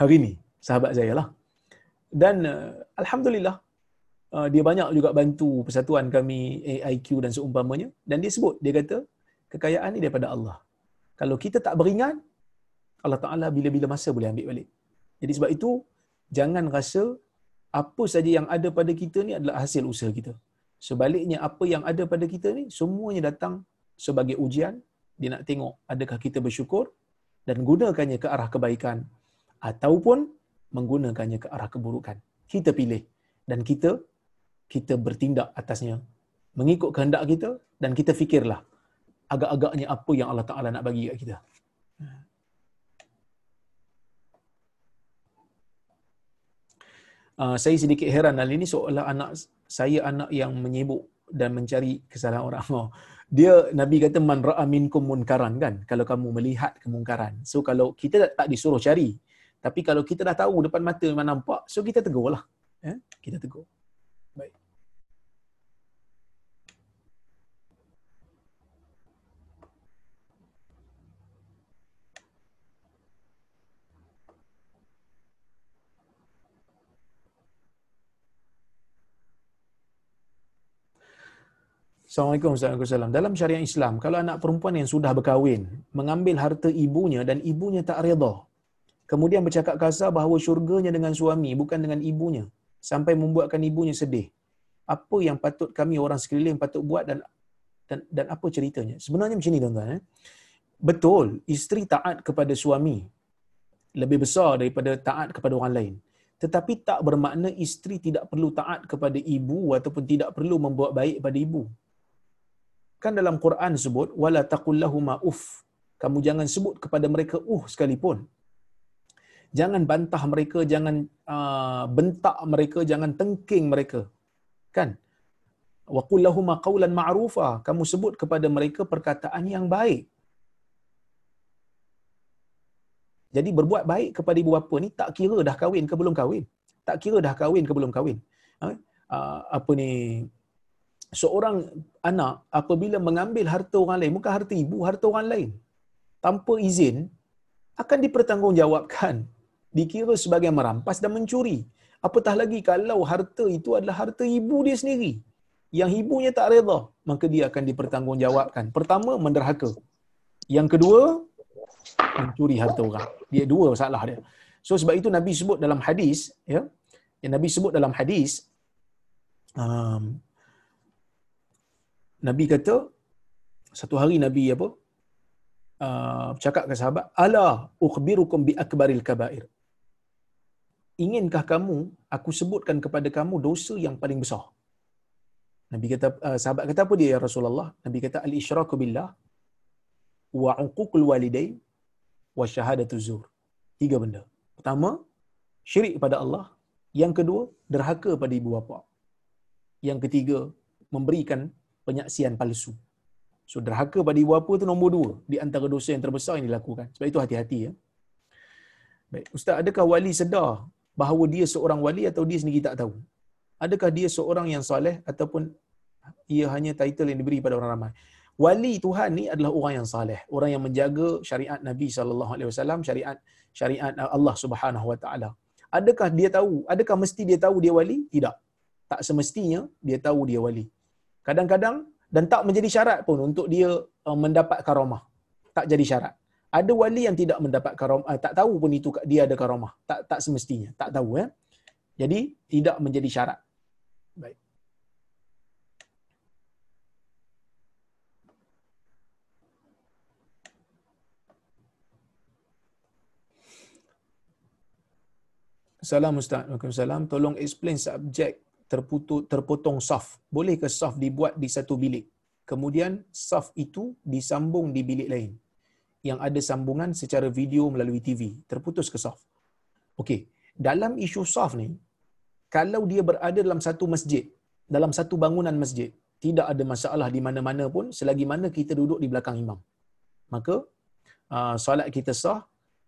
Hari ni, sahabat saya lah. Dan uh, Alhamdulillah, Uh, dia banyak juga bantu persatuan kami AIQ dan seumpamanya dan dia sebut dia kata kekayaan ni daripada Allah. Kalau kita tak beringat Allah Taala bila-bila masa boleh ambil balik. Jadi sebab itu jangan rasa apa saja yang ada pada kita ni adalah hasil usaha kita. Sebaliknya apa yang ada pada kita ni semuanya datang sebagai ujian dia nak tengok adakah kita bersyukur dan gunakannya ke arah kebaikan ataupun menggunakannya ke arah keburukan. Kita pilih dan kita kita bertindak atasnya mengikut kehendak kita dan kita fikirlah agak-agaknya apa yang Allah Taala nak bagi kat kita. Uh, saya sedikit heran hal ini seolah anak saya anak yang menyibuk dan mencari kesalahan orang. Oh, dia Nabi kata man ra'a minkum munkaran kan kalau kamu melihat kemungkaran. So kalau kita tak, tak disuruh cari tapi kalau kita dah tahu depan mata memang nampak so kita tegurlah. Eh? Kita tegur. Baik. Assalamualaikum warahmatullahi wabarakatuh. Dalam syariat Islam, kalau anak perempuan yang sudah berkahwin mengambil harta ibunya dan ibunya tak redha, kemudian bercakap kasar bahawa syurganya dengan suami bukan dengan ibunya, sampai membuatkan ibunya sedih. Apa yang patut kami orang sekeliling patut buat dan dan, dan apa ceritanya? Sebenarnya macam ni tuan-tuan. Eh? Betul, isteri taat kepada suami lebih besar daripada taat kepada orang lain. Tetapi tak bermakna isteri tidak perlu taat kepada ibu ataupun tidak perlu membuat baik pada ibu. Kan dalam Quran sebut wala taqul lahum uff. Kamu jangan sebut kepada mereka uh sekalipun. Jangan bantah mereka jangan uh, bentak mereka jangan tengking mereka. Kan? Wa qul lahum qawlan ma'rufa. Kamu sebut kepada mereka perkataan yang baik. Jadi berbuat baik kepada ibu bapa ni tak kira dah kahwin ke belum kahwin. Tak kira dah kahwin ke belum kahwin. Ha? uh, apa ni seorang anak apabila mengambil harta orang lain bukan harta ibu harta orang lain tanpa izin akan dipertanggungjawabkan dikira sebagai merampas dan mencuri. Apatah lagi kalau harta itu adalah harta ibu dia sendiri. Yang ibunya tak reda, maka dia akan dipertanggungjawabkan. Pertama, menderhaka. Yang kedua, mencuri harta orang. Dia dua masalah dia. So sebab itu Nabi sebut dalam hadis, ya, yang Nabi sebut dalam hadis, um, Nabi kata, satu hari Nabi apa? Uh, cakap ke sahabat, ala ukhbirukum bi akbaril kabair inginkah kamu aku sebutkan kepada kamu dosa yang paling besar? Nabi kata uh, sahabat kata apa dia ya Rasulullah? Nabi kata al isyraku billah wa uququl walidain wa syahadatu zur. Tiga benda. Pertama, syirik pada Allah. Yang kedua, derhaka pada ibu bapa. Yang ketiga, memberikan penyaksian palsu. So derhaka pada ibu bapa itu nombor dua di antara dosa yang terbesar yang dilakukan. Sebab itu hati-hati ya. Baik, Ustaz, adakah wali sedar bahawa dia seorang wali atau dia sendiri tak tahu? Adakah dia seorang yang soleh ataupun Ia hanya title yang diberi pada orang ramai. Wali Tuhan ni adalah orang yang saleh, orang yang menjaga syariat Nabi sallallahu alaihi wasallam, syariat syariat Allah Subhanahu wa taala. Adakah dia tahu? Adakah mesti dia tahu dia wali? Tidak. Tak semestinya dia tahu dia wali. Kadang-kadang dan tak menjadi syarat pun untuk dia uh, mendapat karamah. Tak jadi syarat. Ada wali yang tidak mendapat karamah, uh, tak tahu pun itu dia ada karamah. Tak tak semestinya, tak tahu ya. Jadi tidak menjadi syarat. Baik. Assalamualaikum Ustaz. Waalaikumsalam. Tolong explain subjek terputus, terpotong saf. Bolehkah saf dibuat di satu bilik? Kemudian saf itu disambung di bilik lain yang ada sambungan secara video melalui TV. Terputus ke saf? Okey. Dalam isu saf ni, kalau dia berada dalam satu masjid, dalam satu bangunan masjid, tidak ada masalah di mana-mana pun selagi mana kita duduk di belakang imam. Maka uh, solat kita sah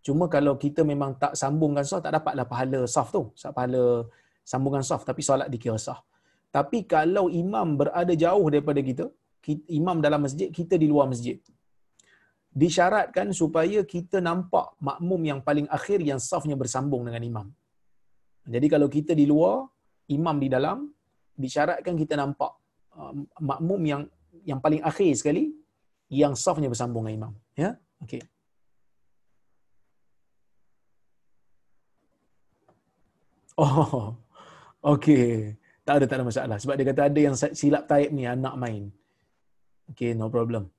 Cuma kalau kita memang tak sambungkan saf, tak dapatlah pahala saf tu. Pahala sambungan saf, tapi solat dikira sah. Tapi kalau imam berada jauh daripada kita, imam dalam masjid, kita di luar masjid. Disyaratkan supaya kita nampak makmum yang paling akhir yang safnya bersambung dengan imam. Jadi kalau kita di luar, imam di dalam, disyaratkan kita nampak uh, makmum yang yang paling akhir sekali yang safnya bersambung dengan imam. Ya, okey. Oh, okey. Tak ada, tak ada masalah. Sebab dia kata ada yang silap taib ni, anak main. Okey, no problem.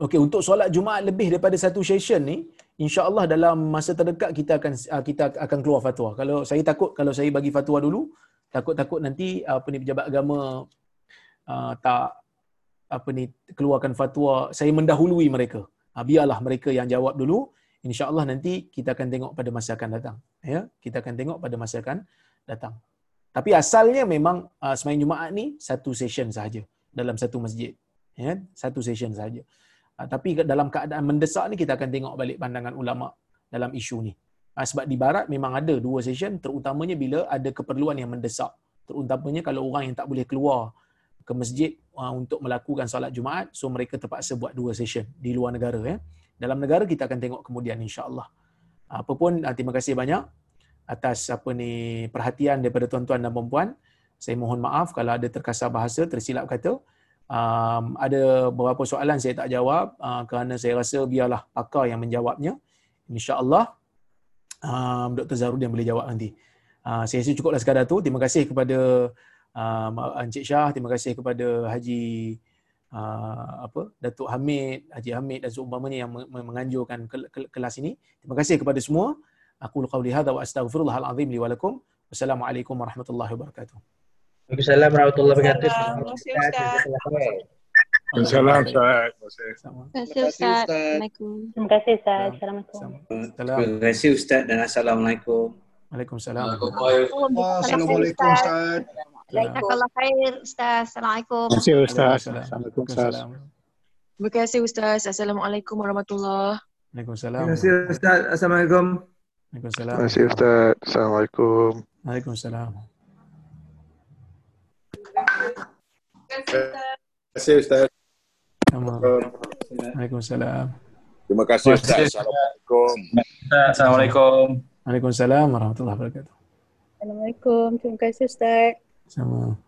Okey, untuk solat Jumaat lebih daripada satu session ni, insya-Allah dalam masa terdekat kita akan ah, kita akan keluar fatwa. Kalau saya takut kalau saya bagi fatwa dulu, takut-takut nanti apa ni pejabat agama uh, tak apa ni keluarkan fatwa, saya mendahului mereka. Ha, biarlah mereka yang jawab dulu. InsyaAllah nanti kita akan tengok pada masa akan datang. Ya, Kita akan tengok pada masa akan datang. Tapi asalnya memang uh, semayang Jumaat ni satu session sahaja dalam satu masjid. Ya, satu session sahaja. Uh, tapi dalam keadaan mendesak ni kita akan tengok balik pandangan ulama dalam isu ni. Uh, sebab di barat memang ada dua session terutamanya bila ada keperluan yang mendesak. Terutamanya kalau orang yang tak boleh keluar ke masjid uh, untuk melakukan solat Jumaat so mereka terpaksa buat dua session di luar negara ya dalam negara kita akan tengok kemudian insyaallah. Apa pun uh, terima kasih banyak atas apa ni perhatian daripada tuan-tuan dan puan-puan. Saya mohon maaf kalau ada terkasar bahasa tersilap kata. Um, ada beberapa soalan saya tak jawab uh, kerana saya rasa biarlah pakar yang menjawabnya. Insyaallah um, Dr. Zarudin boleh jawab nanti. Uh, saya rasa cukuplah sekadar tu. Terima kasih kepada uh, Encik Syah, terima kasih kepada Haji uh, apa Datuk Hamid, Haji Hamid dan seumpamanya yang menganjurkan kelas ini. Terima kasih kepada semua. Aku qauli hadza wa astaghfirullahal azim li wa lakum. Wassalamualaikum warahmatullahi wabarakatuh. Waalaikumsalam warahmatullahi wabarakatuh. Terima kasih Ustaz. Assalamualaikum. Terima kasih Ustaz. Assalamualaikum. Terima kasih Ustaz dan Assalamualaikum. Waalaikumsalam. Assalamualaikum Ustaz. Jazakallah khair Ustaz. Assalamualaikum. Terima kasih Ustaz. Assalamualaikum Ustaz. Terima kasih Ustaz. Assalamualaikum warahmatullahi Waalaikumsalam. Terima kasih Ustaz. Assalamualaikum. Waalaikumsalam. Terima kasih Ustaz. Assalamualaikum. Waalaikumsalam. Terima kasih Ustaz. Waalaikumsalam. Terima kasih Ustaz. Assalamualaikum. Assalamualaikum. Waalaikumsalam warahmatullahi wabarakatuh. Assalamualaikum. Terima kasih Ustaz. Sama.